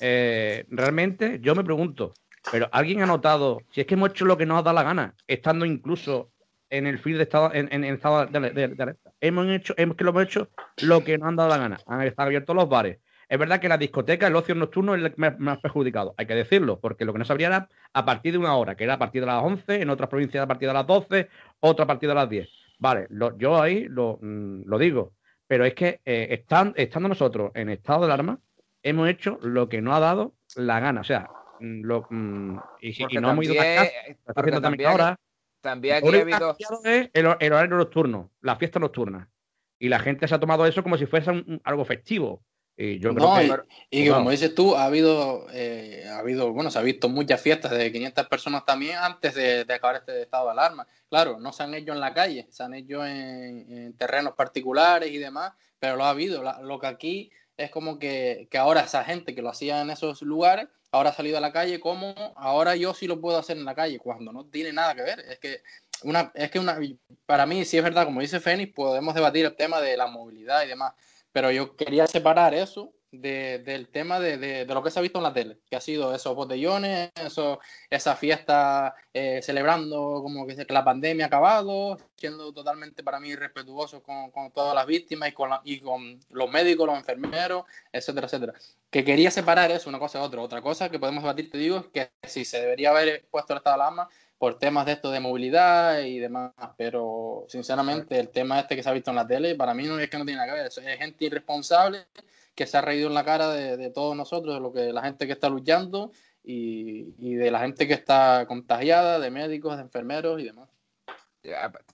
eh, realmente yo me pregunto, pero ¿alguien ha notado si es que hemos hecho lo que nos ha dado la gana, estando incluso en el fin de estado, en, en estado de, alerta? Hemos hecho, hemos que lo hemos hecho lo que nos han dado la gana. Han estado abiertos los bares. Es verdad que la discoteca, el ocio nocturno es el más, perjudicado, hay que decirlo, porque lo que no se abría era a partir de una hora, que era a partir de las 11, en otras provincias a partir de las 12, otra a partir de las 10. Vale, yo ahí lo, mm, lo digo, pero es que eh, estando nosotros en estado de alarma, hemos hecho lo que no ha dado la gana. O sea, mm, lo, mm, y, si no hemos ido casa, también, ahora. También aquí ha habido. El, horario nocturno, la fiesta nocturna. Y la gente se ha tomado eso como si fuese algo festivo. Y yo creo que, y, como dices tú, ha habido, eh, ha habido, bueno, se ha visto muchas fiestas de 500 personas también antes de, acabar este estado de alarma. Claro, no se han hecho en la calle, se han hecho en, terrenos particulares y demás, pero lo ha habido. lo que aquí es como que, que ahora esa gente que lo hacía en esos lugares, ahora ha salido a la calle, como ahora yo sí lo puedo hacer en la calle, cuando no tiene nada que ver. Es que, una, es que una, para mí, sí es verdad, como dice Fénix, podemos debatir el tema de la movilidad y demás, pero yo quería separar eso de, del tema de, de, lo que se ha visto en la tele, que ha sido esos botellones, eso, esa fiesta eh, celebrando como que, que, la pandemia ha acabado, siendo totalmente para mí respetuoso con, con todas las víctimas y con, la, y con los médicos, los enfermeros, etcétera, etcétera. Que quería separar eso, una cosa de otra. Otra cosa que podemos debatir, te digo, es que si se debería haber puesto el estado de alarma por temas de esto de movilidad y demás, pero sinceramente el tema este que se ha visto en la tele, para mí no es que no tiene nada que ver, es gente irresponsable que se ha reído en la cara de, de, todos nosotros, de lo que la gente que está luchando y, y, de la gente que está contagiada, de médicos, de enfermeros y demás.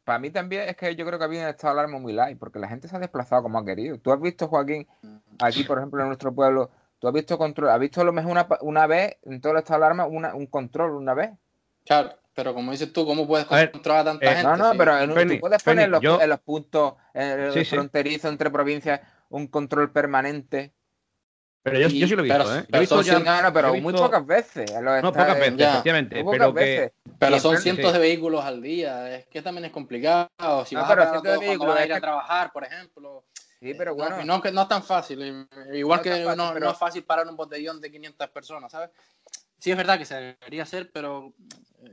Para mí también es que yo creo que había estado alarma muy light, porque la gente se ha desplazado como ha querido. Tú has visto, Joaquín, aquí, por ejemplo, en nuestro pueblo, tú has visto control, has visto a lo mejor una, una vez en todo el estado de alarma una, un control una vez. Claro, pero como dices tú, ¿cómo puedes controlar a tanta eh, gente? No, no, sí? pero en, Penny, tú puedes poner Penny, los, yo- en los puntos eh, Sí, sí. fronterizos entre provincias un control permanente. Pero yo, Y- yo sí lo he visto, pero- ¿eh? Yo he pero visto son ya- No, no, pero muy pocas veces. en los No, pocas veces, ya, efectivamente. Pero pocas que, veces. Pero son en- cientos sí. de vehículos al día, es que también es complicado. Si No, vas pero a parar cientos de vehículos, vas a ir a trabajar, por ejemplo. Sí, pero Eh, bueno. No, no, que no es tan fácil. eh, Igual No que fácil, no, pero- no es fácil parar un botellón de 500 personas, ¿sabes? Sí, es verdad que se debería hacer, pero.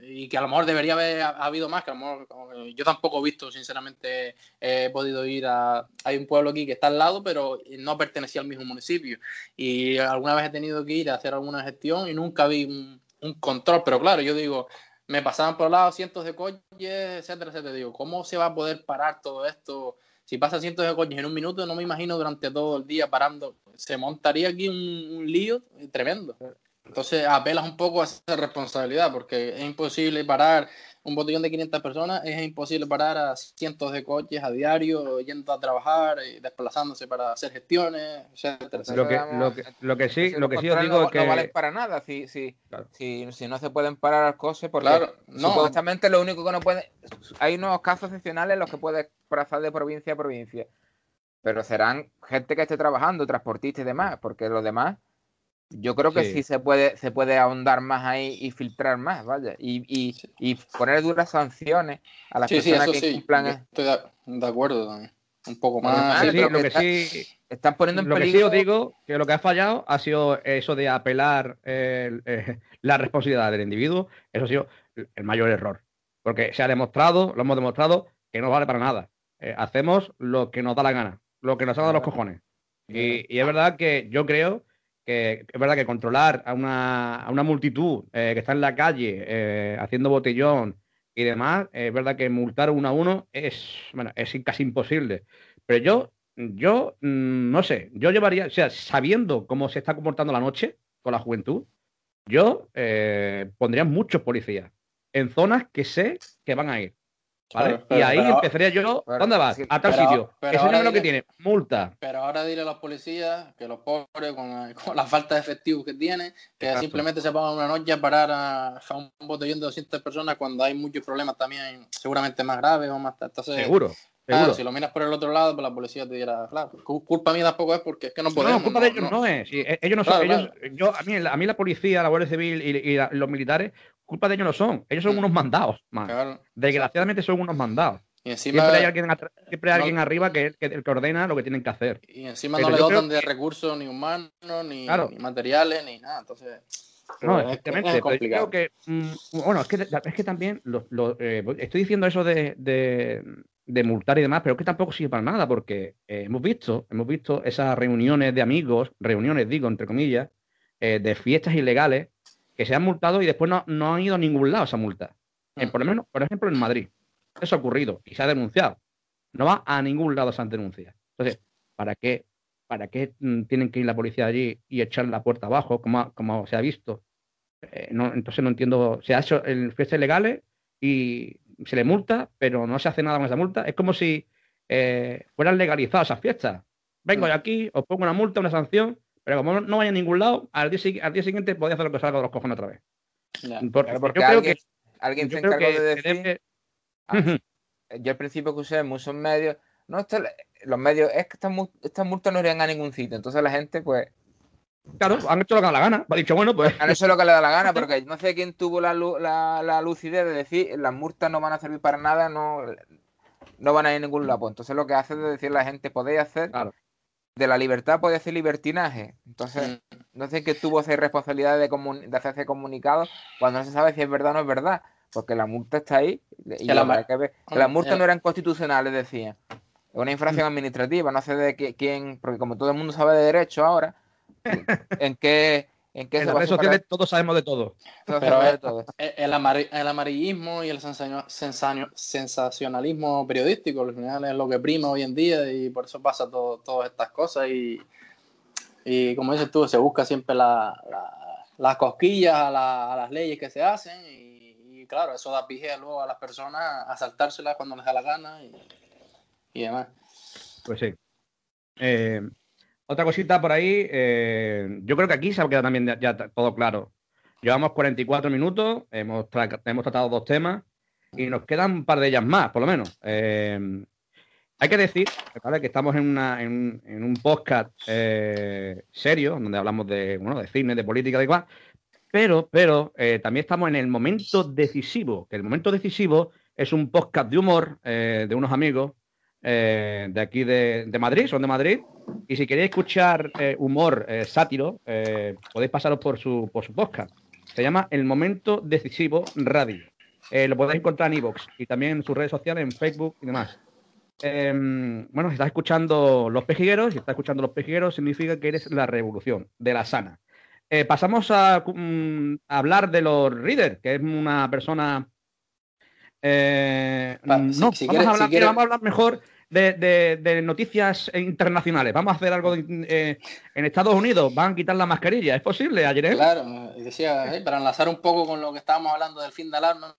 Y que a lo mejor debería haber ha- habido más, que a lo mejor. Yo tampoco he visto, sinceramente, he podido ir a. Hay un pueblo aquí que está al lado, pero no pertenecía al mismo municipio. Y alguna vez he tenido que ir a hacer alguna gestión y nunca vi un, control. Pero claro, yo digo, me pasaban por lado cientos de coches, etcétera, etcétera. Digo, ¿cómo se va a poder parar todo esto? Si pasan cientos de coches en un minuto, no me imagino durante todo el día parando. Se montaría aquí un lío tremendo. Entonces apelas un poco a esa responsabilidad, porque es imposible parar un botellón de 500 personas, es imposible parar a cientos de coches a diario, yendo a trabajar y desplazándose para hacer gestiones, etcétera, etcétera. lo que, lo que, lo que sí, lo que sí os digo no, es que. no valen para nada si, si, Claro. si, si no se pueden parar los coches porque Claro, no. supuestamente lo único que no puede hay unos casos excepcionales en los que puedes pasar de provincia a provincia pero serán gente que esté trabajando transportistas y demás porque los demás yo creo que Sí. sí, se puede se puede ahondar más ahí y filtrar más vaya y, y, y poner duras sanciones a las Sí, personas que yo estoy de, acuerdo también. Un poco más. Pero lo que que está- sí, están poniendo en lo que sí peligro os digo que lo que ha fallado ha sido eso de apelar eh, eh, la responsabilidad del individuo. Eso ha sido el mayor error. Porque se ha demostrado, lo hemos demostrado, que no vale para nada. Eh, hacemos lo que nos da la gana, lo que nos salga de los cojones. Y, y es verdad que yo creo que es verdad que controlar a una, a una multitud eh, que está en la calle eh, haciendo botellón y demás, es verdad que multar uno a uno es, bueno, es casi imposible. Pero yo, yo mm, no sé, yo llevaría, o sea, sabiendo cómo se está comportando la noche con la juventud, yo eh, pondría muchos policías en zonas que sé que van a ir. ¿Vale? Claro, pero- y ahí pero- empezaría yo, ¿dónde vas? a tal sitio. Enséñame ahora lo que tiene, multa. Pero ahora dile a los policías que los pobres, con, con la falta de efectivos que tienen, que Exacto. simplemente se pongan una noche a parar a, a un botellón de 200 personas cuando hay muchos problemas también, seguramente más graves o más. Entonces, Seguro, claro, seguro. si lo miras por el otro lado, pues la policía te dirá, claro, cu- culpa mía tampoco es porque es que no No, podemos. culpa de ellos no, es. Sí, e- ellos no son. Claro, ellos, yo, a, mí, a mí la policía, la Guardia Civil y, y la- los militares, culpa de ellos no son. Ellos son Mm. unos mandados, man. Claro. Desgraciadamente son unos mandados. Y encima, Siempre hay alguien, siempre hay no- alguien arriba que es que, el que ordena lo que tienen que hacer. y encima pero no le creo dotan de recursos ni humanos, ni, Claro. ni materiales, ni nada. Entonces, No, es- efectivamente. es pero yo complicado. creo que, mm, bueno, es que, es que también lo- lo, eh, estoy diciendo eso de, de, de multar y demás, pero es que tampoco sirve para nada, porque eh, hemos visto, hemos visto esas reuniones de amigos, reuniones digo, entre comillas, eh, de fiestas ilegales, que se han multado y después no, no han ido a ningún lado esa multa. En, Mm. por lo menos, por ejemplo, en Madrid. Eso ha ocurrido y se ha denunciado. No va a ningún lado esa denuncia. Entonces, ¿para qué, para qué mm, tienen que ir la policía allí y echar la puerta abajo, como, como se ha visto? Eh, no, entonces no entiendo. Se ha hecho en fiestas ilegales y se le multa, pero no se hace nada con esa multa. Es como si eh, fueran legalizadas esas fiestas. Vengo Mm. de aquí, os pongo una multa, una sanción, pero como no vaya a ningún lado, al día, sigui- al día siguiente podéis hacer lo que salga de los cojones otra vez. Ya. Porque, Claro, porque yo creo alguien, que, alguien se encargó de decir debe- Ah, yo al principio que usé en muchos medios, no, esto, los medios, es que estas, multas no irían a ningún sitio. Entonces la gente, pues. Claro, han hecho lo que da la gana. Ha dicho, bueno, pues. Han hecho lo que le da la gana, porque no sé quién tuvo la, la, lucidez de decir las multas no van a servir para nada, no, no van a ir a ningún lado. Pues entonces lo que hace es decir a la gente, podéis hacer. De la libertad puede ser libertinaje. Entonces, mm. no sé qué tuvo esa irresponsabilidad de, de hacerse comunicado cuando no se sabe si es verdad o no es verdad porque la multa está ahí y la, que ver. las multas no eran constitucionales, decía. Es una infracción administrativa, no sé de quién, porque como todo el mundo sabe de derecho ahora, en qué... En, qué las redes sociales todos sabemos de todo. Pero El, amarillismo y el sensacionalismo periodístico al final es lo que prima hoy en día y por eso pasa todo, todas estas cosas y, y como dices tú, se busca siempre las cosquillas a, a, las leyes que se hacen y claro, eso da pie luego a las personas a saltárselas cuando les da la gana y, demás. Pues sí. Eh, otra cosita por ahí, eh, yo creo que aquí se ha quedado también ya, todo claro. Llevamos 44 minutos, hemos, hemos tratado dos temas y nos quedan un par de ellas más, por lo menos. Eh, hay que decir que estamos en, un, podcast serio, donde hablamos de, bueno, de cine, de política, de igual, pero, pero eh, también estamos en el momento decisivo, que el momento decisivo es un podcast de humor eh, de unos amigos eh, de aquí de, Madrid, son de Madrid, y si queréis escuchar humor sátiro, podéis pasaros por su, por su podcast. Se llama El Momento Decisivo Radio. lo podéis encontrar en iVoox y también en sus redes sociales, en Facebook y demás. Em, bueno, si estás escuchando Los Pejigueros, si estás escuchando Los Pejigueros, significa que eres la revolución de la sana. Eh, pasamos mm, a, hablar de los readers, que es una persona. Eh, no, vamos, a hablar, mejor de, noticias internacionales. Vamos a hacer algo eh, en Estados Unidos. Van a quitar la mascarilla. ¿Es posible, ayer? Claro, decía, para enlazar un poco con lo que estábamos hablando del fin de alarma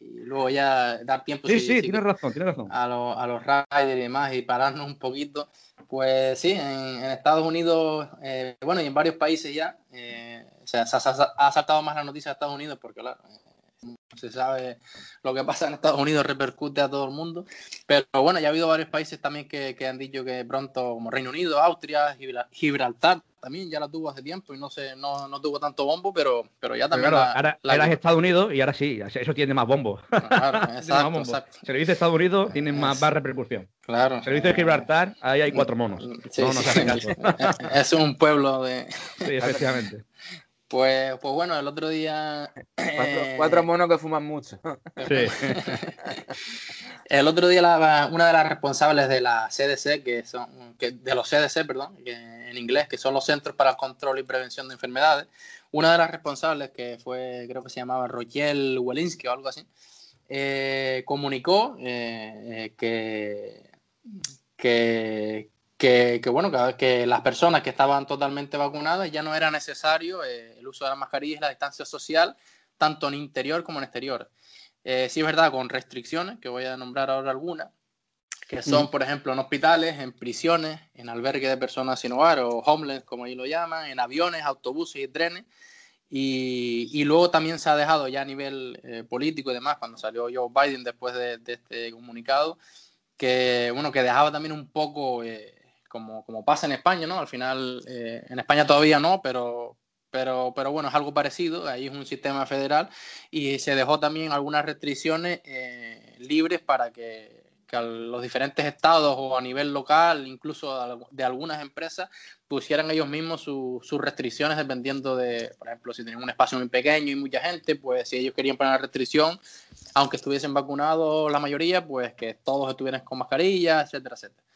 y, luego ya dar tiempo. Sí, sí, tienes razón, tienes razón. A, a los riders y demás y pararnos un poquito. Pues sí, en, Estados Unidos, eh, bueno, y en varios países ya, eh, se, ha, saltado más la noticia de Estados Unidos porque, claro, eh, se sabe lo que pasa en Estados Unidos repercute a todo el mundo. Pero bueno, ya ha habido varios países también que, han dicho que pronto, como Reino Unido, Austria, Gibraltar, también ya la tuvo hace tiempo y no sé, no, no tuvo tanto bombo, pero, pero ya también. Claro, ahora, era Estados Unidos y ahora sí, eso tiene más bombo. Claro, exacto, exacto. Servicio de Estados Unidos tiene más, más repercusión. Claro. Servicio de Gibraltar, ahí hay cuatro monos. Sí, no, no sí, es un pueblo de. Sí, efectivamente. Pues, pues bueno, el otro día. Cuatro, eh, monos que fuman mucho. Sí. el otro día, una de las responsables de la CDC, que son. Que, de los CDC, perdón, en inglés, que son los Centros para el Control y Prevención de Enfermedades, una de las responsables, que fue, creo que se llamaba Rochelle Welinsky o algo así, eh, comunicó eh, que, que, que, bueno, que, las personas que estaban totalmente vacunadas ya no era necesario eh, el uso de la mascarilla y la distancia social, tanto en interior como en exterior. Eh, sí es verdad, con restricciones, que voy a nombrar ahora algunas, que son, por ejemplo, en hospitales, en prisiones, en albergues de personas sin hogar o homeless, como ellos lo llaman, en aviones, autobuses y trenes. Y, luego también se ha dejado ya a nivel eh, político y demás, cuando salió Joe Biden después de, este comunicado, que, bueno, que dejaba también un poco como, como pasa en España, ¿no? Al final, eh, en España todavía no, pero, pero, pero bueno, es algo parecido, ahí es un sistema federal y se dejó también algunas restricciones eh, libres para que, que, los diferentes estados o a nivel local, incluso de algunas empresas, pusieran ellos mismos sus restricciones dependiendo de, por ejemplo, si tenían un espacio muy pequeño y mucha gente, pues si ellos querían poner la restricción, aunque estuviesen vacunados la mayoría, pues que todos estuvieran con mascarilla, etcétera, etcétera.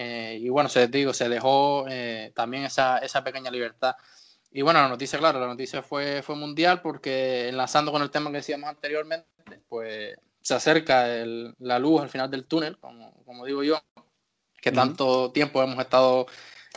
Eh, y bueno, se, digo, se dejó eh, también esa, esa, pequeña libertad. Y bueno, la noticia, claro, la noticia fue, fue mundial porque enlazando con el tema que decíamos anteriormente, pues se acerca el, la luz al final del túnel, como, como digo yo, que tanto tiempo hemos estado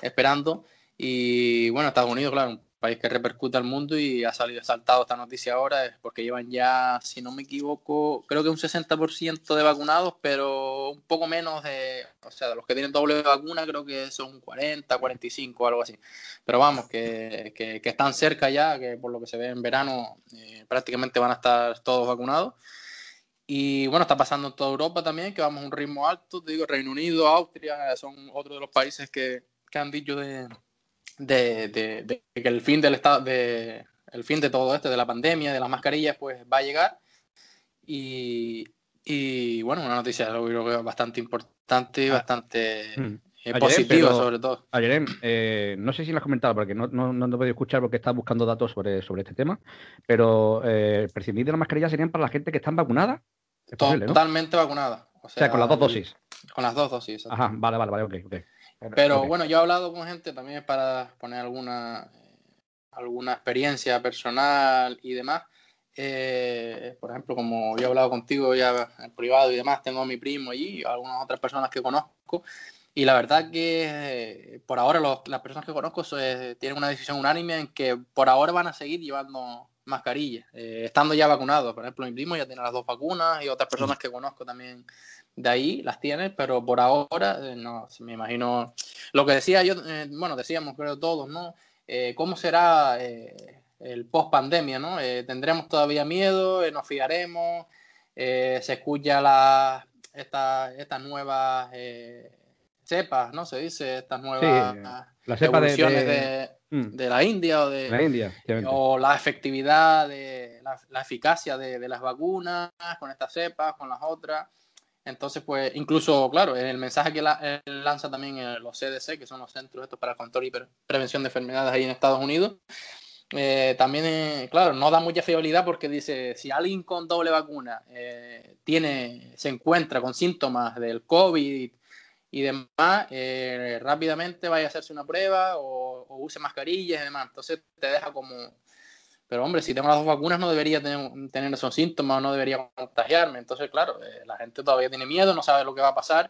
esperando. Y bueno, Estados Unidos, claro, país que repercute al mundo y ha salido saltado esta noticia ahora es porque llevan ya, si no me equivoco, creo que un 60% de vacunados, pero un poco menos de, o sea, de los que tienen doble vacuna creo que son 40, 45, algo así. Pero vamos, que, que, están cerca ya, que por lo que se ve en verano eh, prácticamente van a estar todos vacunados. Y bueno, está pasando en toda Europa también, que vamos a un ritmo alto. Te digo, Reino Unido, Austria, son otros de los países que, que han dicho de, de, de, que el fin del estado, de, el fin de todo esto, de la pandemia, de las mascarillas, pues va a llegar. Y, y bueno, una noticia yo creo que bastante importante y ah. bastante mm. eh, positiva, sobre todo. Ayer, eh, no sé si lo has comentado, porque no, no, no he podido escuchar porque estás buscando datos sobre, sobre este tema, pero eh, prescindir de las mascarillas serían para la gente que están vacunada. Totalmente vacunada. O sea, con las dos dosis. Con las dos dosis. Ajá, vale, vale, vale, ok, ok. Pero bueno, yo he hablado con gente también para poner alguna, alguna experiencia personal y demás. Eh, por ejemplo, como yo he hablado contigo ya en privado y demás, tengo a mi primo allí, y algunas otras personas que conozco. Y la verdad que eh, por ahora las personas que conozco eh, tienen una decisión unánime en que por ahora van a seguir llevando mascarillas, estando ya vacunados. Por ejemplo, mi primo ya tiene las dos vacunas y otras personas que conozco también de ahí las tiene, pero por ahora eh, no, me imagino lo que decía yo, eh, bueno, decíamos creo todos, ¿no? Eh, ¿Cómo será el post pandemia, ¿no? ¿Tendremos todavía miedo? ¿Nos fiaremos? ¿Se escucha la, esta, estas nuevas cepas, ¿no? Se dice, estas nuevas la cepa de, mm. de, la India o de la India, o la efectividad de la, la eficacia de, de, las vacunas con estas cepas, con las otras. Entonces, pues, incluso, claro, en el mensaje que la, lanza también los CDC, que son los Centros estos para Control y Prevención de Enfermedades ahí en Estados Unidos, eh, también, eh, claro, no da mucha fiabilidad porque dice, si alguien con doble vacuna eh, tiene, se encuentra con síntomas del COVID y demás, rápidamente vaya a hacerse una prueba o, o use mascarillas y demás. Entonces te deja como pero hombre, si tengo las dos vacunas no debería tener, esos síntomas, no debería contagiarme. Entonces, claro, eh, la gente todavía tiene miedo, no sabe lo que va a pasar.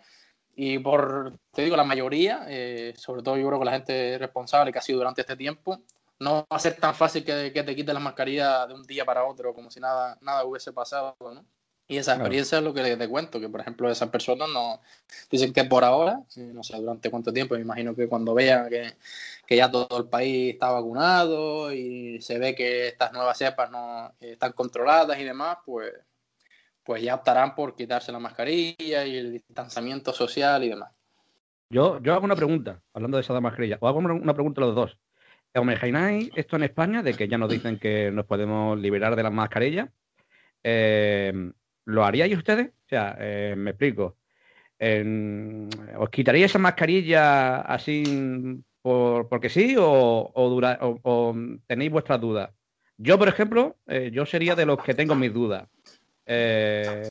Y por, te digo, la mayoría, eh, sobre todo yo creo que la gente responsable que ha sido durante este tiempo, no va a ser tan fácil que, te quite la mascarilla de un día para otro, como si nada, nada hubiese pasado, ¿no? Y esa experiencia es lo que te cuento, que por ejemplo esas personas no dicen que por ahora, no sé durante cuánto tiempo, me imagino que cuando vean que, que ya todo el país está vacunado y se ve que estas nuevas cepas no están controladas y demás, pues, pues ya optarán por quitarse la mascarilla y el distanciamiento social y demás. Yo, yo hago una pregunta, hablando de esa mascarilla, o hago una pregunta a los dos. ¿Os imagináis esto en España, de que ya nos dicen que nos podemos liberar de las mascarillas? Eh, ¿Lo haríais ustedes? O sea, eh, me explico. ¿Os quitaría esa mascarilla así por, porque sí o, o, tenéis vuestras dudas? Yo, por ejemplo, eh, yo sería de los que tengo mis dudas. Eh,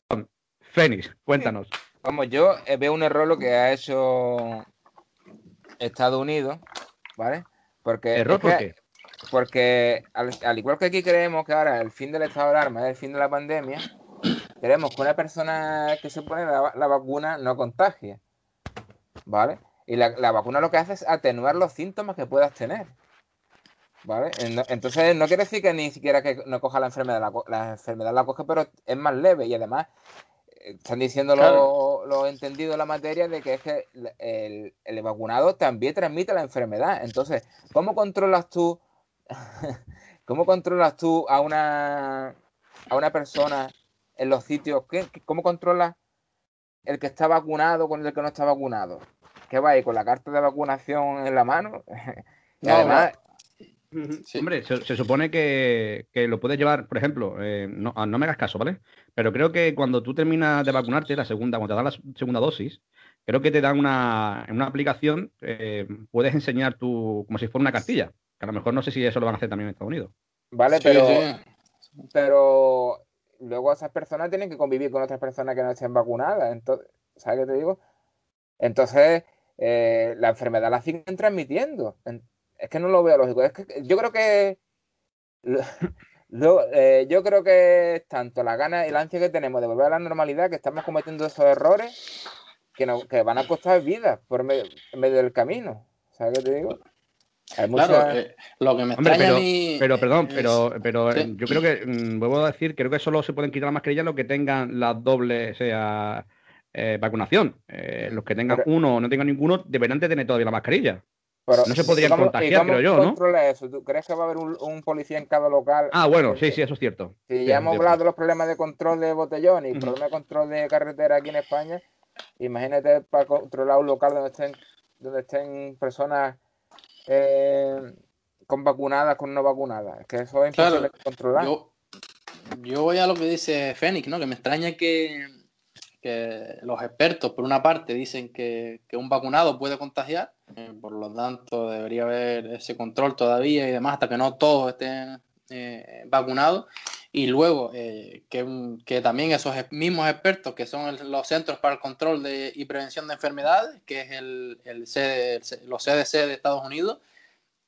Fénix, cuéntanos. Vamos, yo veo un error lo que ha hecho Estados Unidos, ¿vale? Porque ¿Error por qué? Porque al, al, igual que aquí creemos que ahora el fin del estado de alarma es el fin de la pandemia, queremos que una persona que se pone la, vacuna no contagie. ¿Vale? Y la, vacuna lo que hace es atenuar los síntomas que puedas tener. ¿Vale? Entonces no quiere decir que ni siquiera que no coja la enfermedad, la, enfermedad la coge, pero es más leve y además eh, están diciendo lo, lo, entendido en la materia de que es que el, el, vacunado también transmite la enfermedad. Entonces, ¿cómo controlas tú, cómo controlas tú a una, a una persona en los sitios. ¿qué, ¿Cómo controla el que está vacunado con el que no está vacunado? ¿Qué va ahí con la carta de vacunación en la mano? y además. Hombre, se, supone que, lo puedes llevar, por ejemplo, eh, ah, no, me hagas caso, ¿vale? Pero creo que cuando tú terminas de vacunarte, la segunda, cuando te dan la segunda dosis, creo que te dan una, una aplicación, eh, puedes enseñar tu, como si fuera una cartilla. Que a lo mejor no sé si eso lo van a hacer también en Estados Unidos. Vale, pero, pero luego esas personas tienen que convivir con otras personas que no estén vacunadas. Entonces, ¿sabes qué te digo? Entonces, eh, la enfermedad la siguen transmitiendo. Es que no lo veo lógico. Es que yo creo que eh, yo creo que tanto la gana y la ansia que tenemos de volver a la normalidad que estamos cometiendo esos errores que, no, que van a costar vidas por medio, medio del camino. ¿Sabes qué te digo? Claro, eh, lo que me extraña pero, a mí pero, perdón, pero, pero eh, yo creo que, mm, vuelvo a decir, creo que solo se pueden quitar las mascarillas los que tengan la doble, sea, eh, vacunación. los que tengan uno o no tengan ninguno deberán de tener todavía la mascarilla. no se podrían contagiar, creo yo, ¿no? eso? ¿Tú crees que va a haber un, policía en cada local? Ah, bueno, sí, sí, eso es cierto. Si ya hemos hablado de los problemas de control de botellón y problemas de control de carretera aquí en España, imagínate para controlar un local donde estén, donde estén personas eh, con vacunadas, con no vacunadas. Es que eso es imposible controlar. Yo, yo voy a lo que dice Fénix, ¿no? Que me extraña que que los expertos, por una parte, dicen que, un vacunado puede contagiar, eh, por lo tanto debería haber ese control todavía y demás hasta que no todos estén eh, vacunados. Y luego eh, que, también esos mismos expertos, que son los Centros para el Control de, y Prevención de Enfermedades, que es el, el, los CDC de Estados Unidos,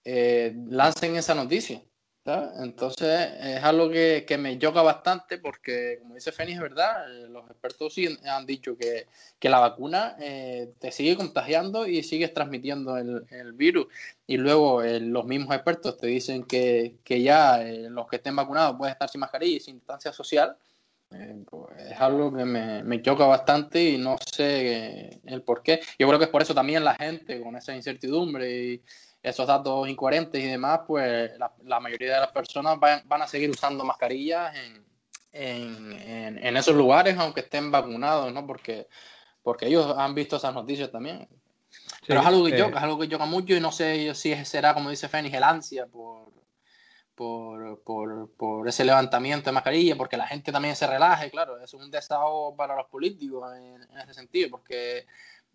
lancen esa noticia entonces es algo que, me choca bastante porque, como dice Fénix, verdad, eh, los expertos sí han dicho que, la vacuna eh, te sigue contagiando y sigues transmitiendo el, virus. Y luego eh, los mismos expertos te dicen que, ya los que estén vacunados pueden estar sin mascarilla y sin distancia social. Pues, es algo que me, me, choca bastante y no sé el por qué. Yo creo que es por eso también la gente con esa incertidumbre y esos datos incoherentes y demás, pues la, mayoría de las personas van, a seguir usando mascarillas en, en, esos lugares, aunque estén vacunados, ¿no? Porque, porque ellos han visto esas noticias también. Pero es algo que choca, es algo que choca mucho y no sé si será, como dice Fénix, el ansia por, por, por, por, ese levantamiento de mascarilla, porque la gente también se relaje, claro, es un desahogo para los políticos en, en ese sentido, porque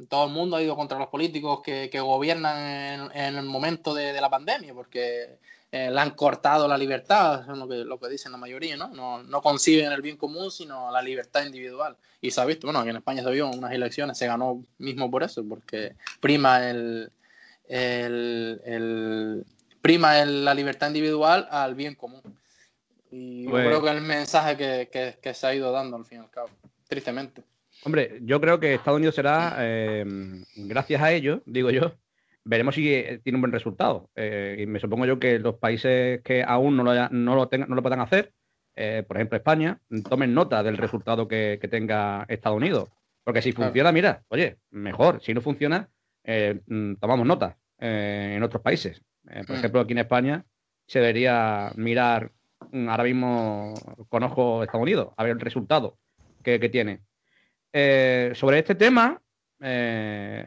todo el mundo ha ido contra los políticos que, gobiernan en, el momento de, la pandemia, porque eh, le han cortado la libertad, es lo que, lo que dicen la mayoría, ¿no? ¿no? No conciben el bien común, sino la libertad individual. Y se ha visto, bueno, aquí en España se vio unas elecciones, se ganó mismo por eso, porque prima el, el, prima la libertad individual al bien común. Y yo pues creo que es el mensaje que, que se ha ido dando al fin y al cabo, tristemente. Hombre, yo creo que Estados Unidos será, eh, gracias a ello, digo yo, veremos si eh, tiene un buen resultado. Eh, y me supongo yo que los países que aún no lo, no lo, tengan, no lo puedan hacer, por ejemplo España, tomen nota del resultado que, tenga Estados Unidos. Porque si funciona, mira, oye, mejor. Si no funciona, mm, tomamos nota en otros países. por mm. ejemplo, aquí en España se debería mirar mm, ahora mismo con ojo Estados Unidos, a ver el resultado que tiene. Eh, sobre este tema, eh,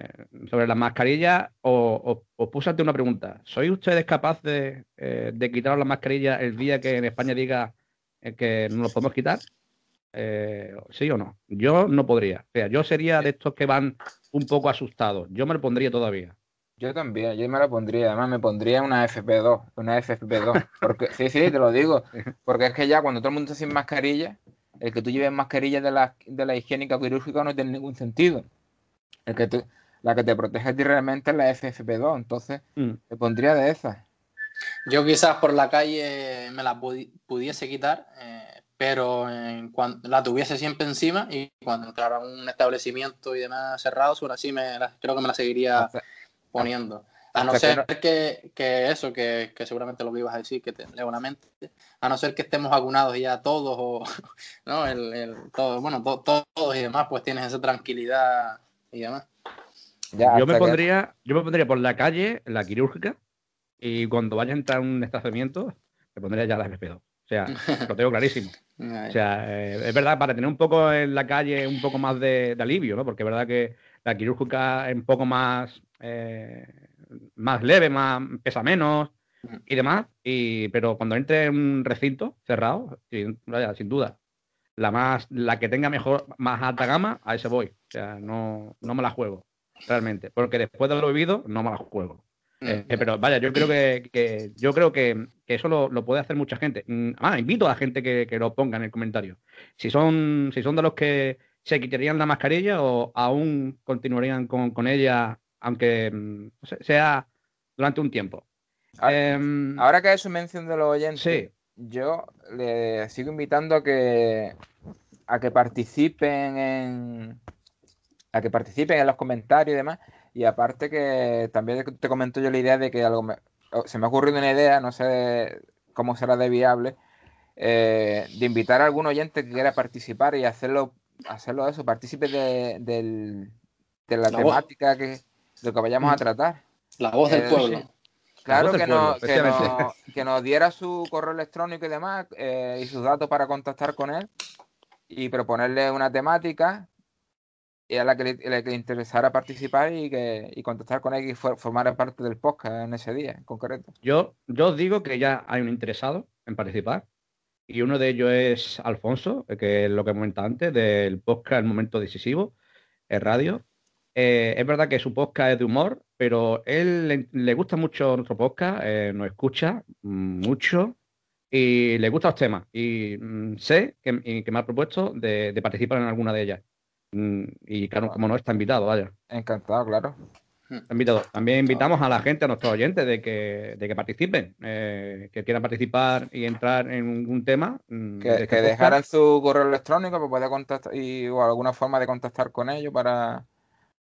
sobre las mascarillas, os, puse ante una pregunta. ¿Sois ustedes capaces de, eh, quitar las mascarillas el día que en España diga que no lo podemos quitar? ¿Sí o no? Yo no podría. O sea, yo sería de estos que van un poco asustados. Yo me lo pondría todavía. Yo también, yo me lo pondría. Además, me pondría una FP2. Una FFP2. Porque, sí, sí, te lo digo. Porque es que ya cuando todo el mundo está sin mascarilla, el que tú lleves mascarilla de la, de la higiénica quirúrgica no tiene ningún sentido. El que la que te protege a ti realmente es la FFP2, entonces mm. te pondría de esas. Yo quizás por la calle me la pudiese quitar, eh, pero en la tuviese siempre encima y cuando entrara a un establecimiento y demás cerrado, ahora sí me creo que me la seguiría poniendo. A no ser que, eso, que, seguramente lo que ibas a decir, que te leo una mente, a no ser que estemos vacunados ya todos, o, ¿no? El, todo, bueno, todos y demás, pues tienes esa tranquilidad y demás. yo, me pondría, yo me pondría por la calle, la quirúrgica, y cuando vaya a entrar un estacionamiento, me pondría ya la FP2. O sea, lo tengo clarísimo. O sea, eh, es verdad, para tener un poco en la calle un poco más de, alivio, ¿no? Porque es verdad que la quirúrgica es un poco más eh, más leve, más pesa menos y demás. Y, pero cuando entre en un recinto cerrado, sin, sin duda, la más, la que tenga mejor, más alta gama, a ese voy. O sea, no, no me la juego, realmente. Porque después de lo vivido, no me la juego. Mm. Eh, pero vaya, yo creo que, yo creo que, eso lo, puede hacer mucha gente. Ah, invito a la gente que, lo ponga en el comentario. Si son, si son de los que se quitarían la mascarilla o aún continuarían con, con ella aunque mm, sea durante un tiempo. Em, ahora, que hay su mención de los oyentes, yo le sigo invitando a que a que participen en a que participen en los comentarios y demás. Y aparte que también te comento yo la idea de que algo se me ha ocurrido una idea, no sé cómo será de viable, eh, de invitar a algún oyente que quiera participar y hacerlo, hacerlo eso, partícipe de, la temática que, lo que vayamos a tratar. La voz del pueblo. Claro, que, que, nos diera su correo electrónico y demás, y sus datos para contactar con él y proponerle una temática y a la que le, interesara participar y que y contactar con él y formar parte del podcast en ese día en concreto. Yo, yo os digo que ya hay un interesado en participar y uno de ellos es Alfonso, que es lo que comentaba antes del podcast El Momento Decisivo, en radio. Eh, es verdad que su podcast es de humor, pero él le, gusta mucho nuestro podcast, eh, nos escucha mucho y le gustan los temas. Y mm, sé que, me ha propuesto de, participar en alguna de ellas. Mm, y claro, como no está invitado, vaya. Encantado, claro. invitado. También invitamos a la gente, a nuestros oyentes, de que, de que participen, eh, que quieran participar y entrar en un, tema. Mm, que, este dejaran su correo electrónico para poder contactar y, o alguna forma de contactar con ellos para,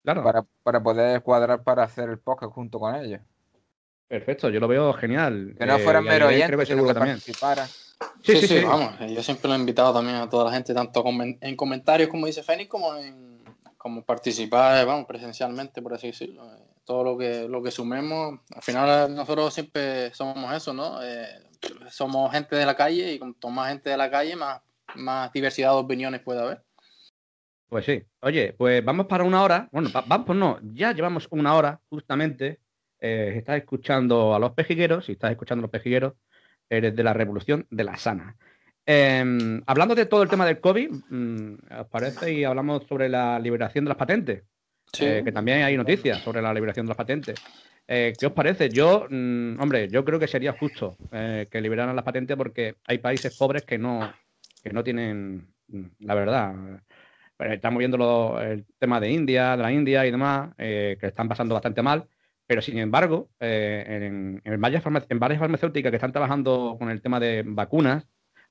claro. para, para poder cuadrar para hacer el podcast junto con ellos. Perfecto, yo lo veo genial. Que no fueran eh, mero creo que también. Sí, sí, sí, vamos. Yo siempre lo he invitado también a toda la gente, tanto en comentarios, como dice Fénix, como en como participar, vamos, presencialmente, por así decirlo. Todo lo que, lo que sumemos, al final nosotros siempre somos eso, ¿no? Eh, somos gente de la calle y con más gente de la calle, más, más diversidad de opiniones puede haber. Pues sí. Oye, pues vamos para una hora. Bueno, vamos, pues no, ya llevamos una hora justamente eh, estás escuchando a los pejigueros, si estás escuchando a los pejigueros, eres de la revolución de la sana. Em, hablando de todo el tema del COVID, mm, ¿os parece? Y hablamos sobre la liberación de las patentes. Eh, que también hay noticias sobre la liberación de las patentes. Eh, ¿Qué os parece? Yo, mm, hombre, yo creo que sería justo que liberaran las patentes porque hay países pobres que no, que no tienen, mm, la verdad. Estamos viendo el tema de India, de la India y demás, que están pasando bastante mal. Pero sin embargo, eh, en, varias farmacéuticas que están trabajando con el tema de vacunas,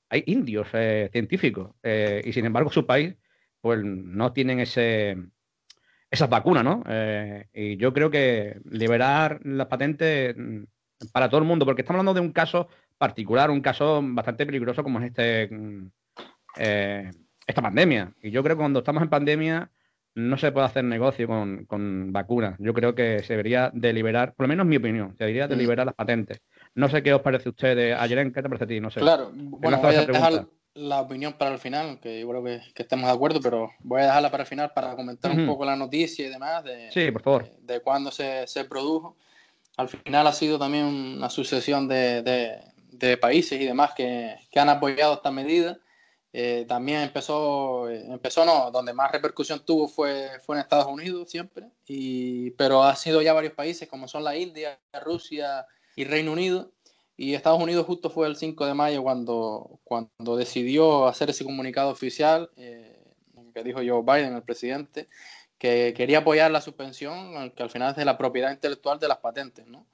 hay indios eh, científicos eh, y sin embargo su país pues no tienen ese, esas vacunas, ¿no? y yo creo que liberar las patentes mm, para todo el mundo, porque estamos hablando de un caso particular, un caso bastante peligroso como es este mm, esta pandemia. Y yo creo que cuando estamos en pandemia no se puede hacer negocio con, vacunas. Yo creo que se debería de liberar, por lo menos mi opinión, se debería de mm. liberar las patentes. No sé qué os parece a ustedes. Ayer, ¿qué te parece a ti? No sé. Claro, bueno, voy a dejar la opinión para el final, que yo creo que, estemos de acuerdo, pero voy a dejarla para el final para comentar un poco la noticia y demás de, sí, por favor. de, cuándo se, produjo. Al final ha sido también una sucesión de, países y demás que, que han apoyado esta medida eh, también empezó, eh, empezó no, donde más repercusión tuvo fue, fue en Estados Unidos siempre, y, pero ha sido ya varios países como son la India, Rusia y Reino Unido. Y Estados Unidos justo fue el 5 de mayo cuando, cuando decidió hacer ese comunicado oficial eh, que dijo Joe Biden, el presidente, que quería apoyar la suspensión, que al final es de la propiedad intelectual de las patentes, ¿no?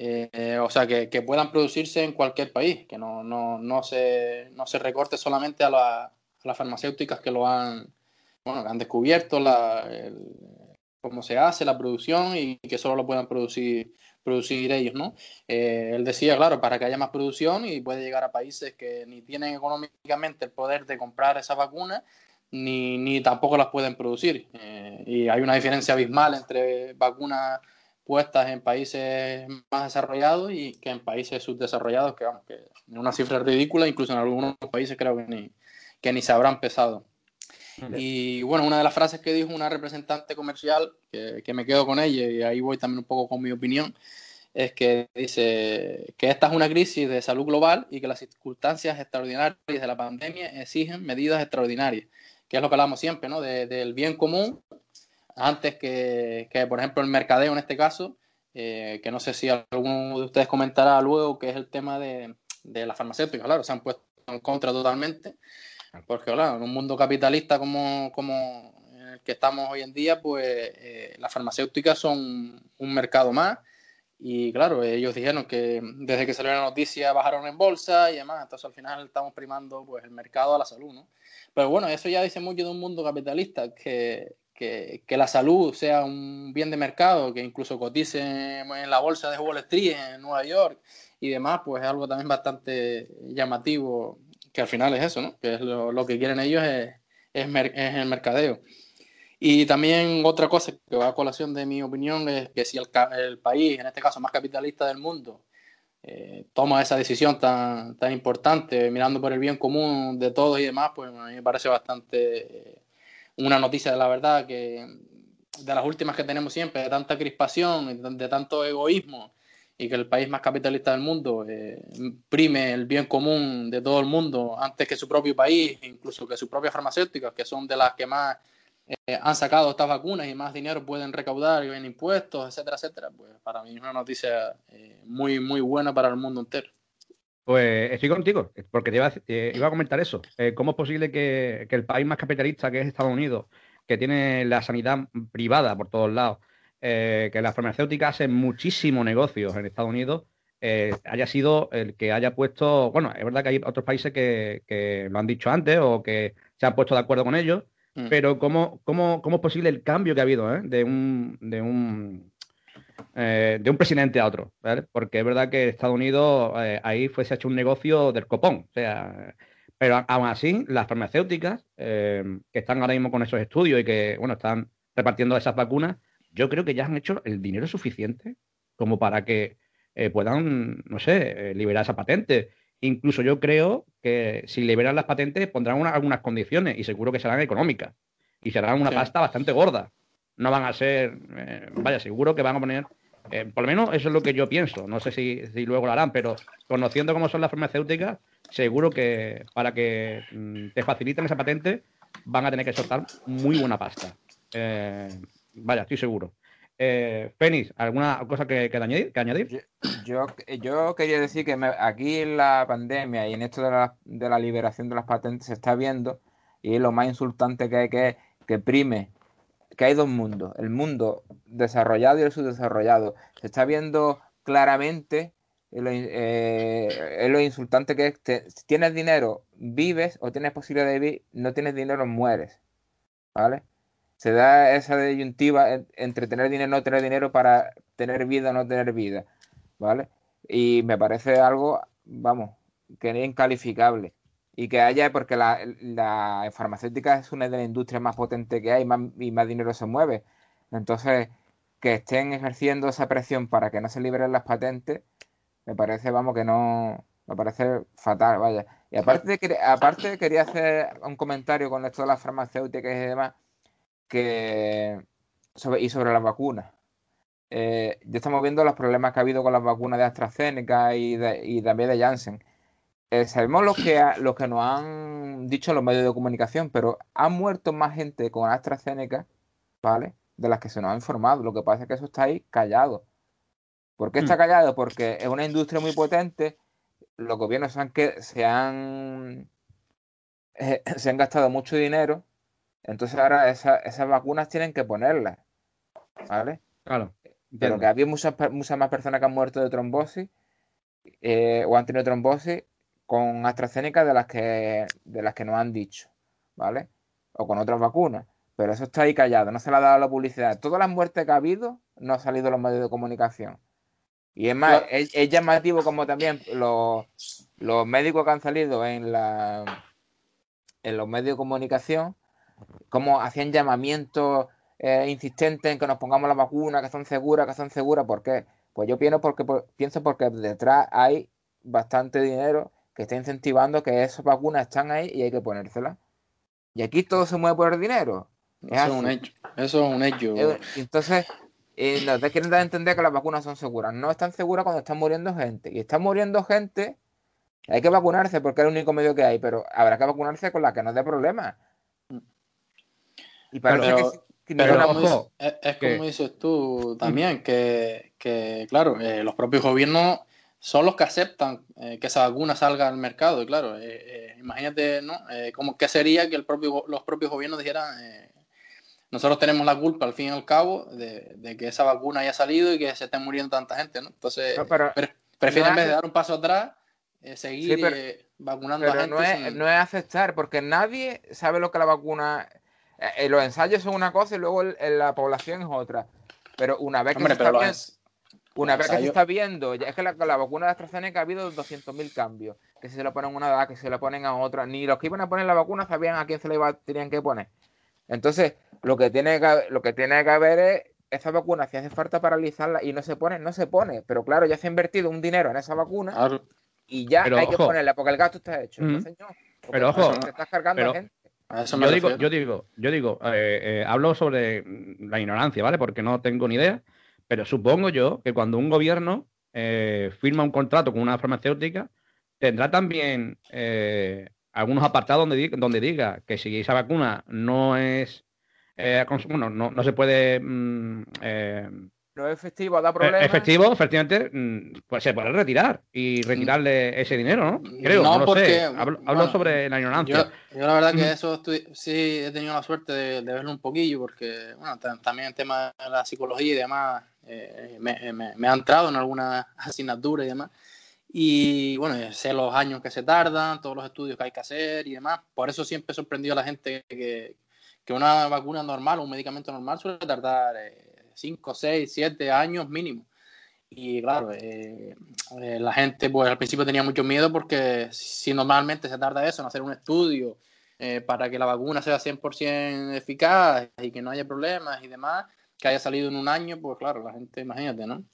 Eh, o sea, que, puedan producirse en cualquier país, que no, no, no, se, no se recorte solamente a, las farmacéuticas que lo han, bueno, han descubierto la, cómo se hace la producción y que solo lo puedan producir, producir ellos, ¿no? Eh, él decía, claro, para que haya más producción y puede llegar a países que ni tienen económicamente el poder de comprar esas vacunas, ni, ni tampoco las pueden producir. Eh, y hay una diferencia abismal entre vacunas puestas en países más desarrollados y que en países subdesarrollados, que vamos, que en una cifra ridícula, incluso en algunos países creo que ni, que ni se habrán pesado. Y bueno, una de las frases que dijo una representante comercial, que, que, me quedo con ella y ahí voy también un poco con mi opinión, es que dice que esta es una crisis de salud global y que las circunstancias extraordinarias de la pandemia exigen medidas extraordinarias, que es lo que hablamos siempre, ¿no? De, del bien común antes que, por ejemplo, el mercadeo en este caso, eh, que no sé si alguno de ustedes comentará luego, que es el tema de, de la farmacéutica, claro, se han puesto en contra totalmente, porque claro, en un mundo capitalista como, como el que estamos hoy en día, pues eh, las farmacéuticas son un mercado más. Y claro, ellos dijeron que desde que salió la noticia bajaron en bolsa y demás, entonces al final estamos primando pues el mercado a la salud, ¿no? Pero bueno, eso ya dice mucho de un mundo capitalista que, que, la salud sea un bien de mercado, que incluso cotice en la bolsa de Wall Street en Nueva York y demás, pues es algo también bastante llamativo, que al final es eso, ¿no? Que es lo, que quieren ellos es, es, el mercadeo. Y también otra cosa que va a colación de mi opinión es que si el, el país, en este caso más capitalista del mundo, eh, toma esa decisión tan, tan importante, mirando por el bien común de todos y demás, pues a mí me parece bastante eh, una noticia de la verdad que de las últimas que tenemos siempre, de tanta crispación, de tanto egoísmo, y que el país más capitalista del mundo eh, prime el bien común de todo el mundo antes que su propio país, incluso que sus propias farmacéuticas, que son de las que más eh, han sacado estas vacunas y más dinero pueden recaudar en impuestos, etcétera, etcétera, pues para mí es una noticia eh, muy, muy buena para el mundo entero. Pues estoy contigo, porque te iba a, iba a comentar eso. ¿Cómo es posible que, que, el país más capitalista, que es Estados Unidos, que tiene la sanidad privada por todos lados, eh, que las farmacéuticas hacen muchísimo negocios en Estados Unidos, eh, haya sido el que haya puesto, bueno, es verdad que hay otros países que, lo han dicho antes o que se han puesto de acuerdo con ellos, mm. pero ¿cómo, cómo, cómo es posible el cambio que ha habido eh, de un, de un de un presidente a otro, porque es verdad que Estados Unidos ahí fue se ha hecho un negocio del copón, o sea, pero aún así las farmacéuticas que están ahora mismo con esos estudios y que bueno están repartiendo esas vacunas yo creo que ya han hecho el dinero suficiente como para que eh, puedan, no sé, eh, liberar esa patente. Incluso yo creo que si liberan las patentes pondrán algunas condiciones y seguro que serán económicas y serán una pasta bastante gorda. No van a ser, eh, vaya, seguro que van a poner, por lo menos eso es lo que yo pienso. No sé si, luego lo harán, pero conociendo cómo son las farmacéuticas, seguro que para que mm, te faciliten esa patente van a tener que soltar muy buena pasta. Vaya, estoy seguro. Eh, ¿alguna cosa que, añadir? Yo, yo, quería decir que aquí en la pandemia y en esto de la, de la, liberación de las patentes se está viendo, y lo más insultante que hay que que prime, que hay dos mundos, el mundo desarrollado y el subdesarrollado. Se está viendo claramente eh, lo insultante que es, si tienes dinero, vives o tienes posibilidad de vivir, no tienes dinero, mueres. ¿Vale? se da esa disyuntiva entre tener dinero no tener dinero para tener vida o no tener vida, ¿vale? Y me parece algo, vamos, que es incalificable. Y que haya, porque la, la farmacéutica es una de las industrias más potentes que hay más, y más dinero se mueve. Entonces, que estén ejerciendo esa presión para que no se liberen las patentes, me parece, vamos, que no, me parece fatal, vaya. Y aparte, aparte quería hacer un comentario con esto de las farmacéuticas y demás que sobre, y sobre las vacunas. Eh, ya estamos viendo los problemas que ha habido con las vacunas de AstraZeneca y, y también de Janssen. Eh, sabemos lo que, lo que nos han dicho los medios de comunicación, pero ha muerto más gente con AstraZeneca, ¿vale? De las que se nos ha informado. Lo que pasa es que eso está ahí callado. ¿Por qué está hmm. callado? Porque es una industria muy potente. Los gobiernos han, que, se, han, eh, se han gastado mucho dinero entonces ahora esas vacunas tienen que ponerlas, ¿vale? Claro. Pero que había muchas, muchas más personas que han muerto de trombosis eh, o han tenido trombosis con AstraZeneca de las que de las que nos han dicho, ¿vale? O con otras vacunas. Pero eso está ahí callado, no se le ha dado la publicidad. Todas las muertes que ha habido no han salido los medios de comunicación. Y es más, es, es, llamativo como también los, los médicos que han salido en la en los medios de comunicación cómo hacían llamamientos eh, insistentes en que nos pongamos la vacuna, que son seguras, que son seguras. ¿Por qué? Pues yo pienso porque, pienso porque detrás hay bastante dinero que está incentivando que esas vacunas están ahí y hay que ponérselas. Y aquí todo se mueve por el dinero. Eso es, un hecho. Eso es un hecho. Eh, entonces, eh, nos quieren dar a entender que las vacunas son seguras. No están seguras cuando están muriendo gente. Y está muriendo gente. Hay que vacunarse porque es el único medio que hay, pero habrá que vacunarse con la que no dé problemas. Y parece que, pero, es, como dices tú también, que, claro, eh, los propios gobiernos son los que aceptan eh, que esa vacuna salga al mercado. Y claro, eh, imagínate, ¿no? como, ¿Qué sería que el propio, los propios gobiernos dijeran, nosotros tenemos la culpa al fin y al cabo de, que esa vacuna haya salido y que se esté muriendo tanta gente, ¿no? Entonces, prefieren en vez de dar un paso atrás, seguir vacunando a gente. No es, no es aceptar, porque nadie sabe lo que la vacuna eh, eh, los ensayos son una cosa y luego la población es otra. Pero una vez que, se, está viendo, una vez que se está viendo, ya es que la, la vacuna de AstraZeneca ha habido 200.000 cambios. Que si se la ponen a una edad, que se la ponen a otra. Ni los que iban a poner la vacuna sabían a quién se la iba, tenían que poner. Entonces, lo que tiene que, lo que, tiene que haber es esa vacuna, si hace falta paralizarla y no se pone, no se pone. Pero claro, ya se ha invertido un dinero en esa vacuna y ya hay que ponerla porque el gasto está hecho. pero ojo, te estás cargando gente. Yo digo, yo digo, yo digo, eh, eh, hablo sobre la ignorancia, ¿vale? Porque no tengo ni idea, pero supongo yo que cuando un gobierno eh, firma un contrato con una farmacéutica, tendrá también algunos apartados donde, donde diga que si esa vacuna no es eh, bueno, no, no, se puede. Mm, eh, no es efectivo, da problemas. Efectivo, efectivamente, mm, pues se puede retirar y retirarle ese dinero, ¿no? Creo, no, lo sé. Hablo, sobre la ignorancia. Yo, la verdad que eso sí he tenido la suerte de, verlo un poquillo, porque, bueno, también el tema de la psicología y demás eh, me, ha entrado en alguna asignatura y demás. Y bueno, sé los años que se tardan, todos los estudios que hay que hacer y demás. Por eso siempre he sorprendido a la gente que, que una vacuna normal, un medicamento normal suele tardar 5, 6, 7 años mínimo. Y claro, eh, eh, la gente pues al principio tenía mucho miedo porque si normalmente se tarda eso en hacer un estudio para que la vacuna sea 100% eficaz y que no haya problemas y demás, que haya salido en un año, pues claro, la gente, imagínate, ¿no?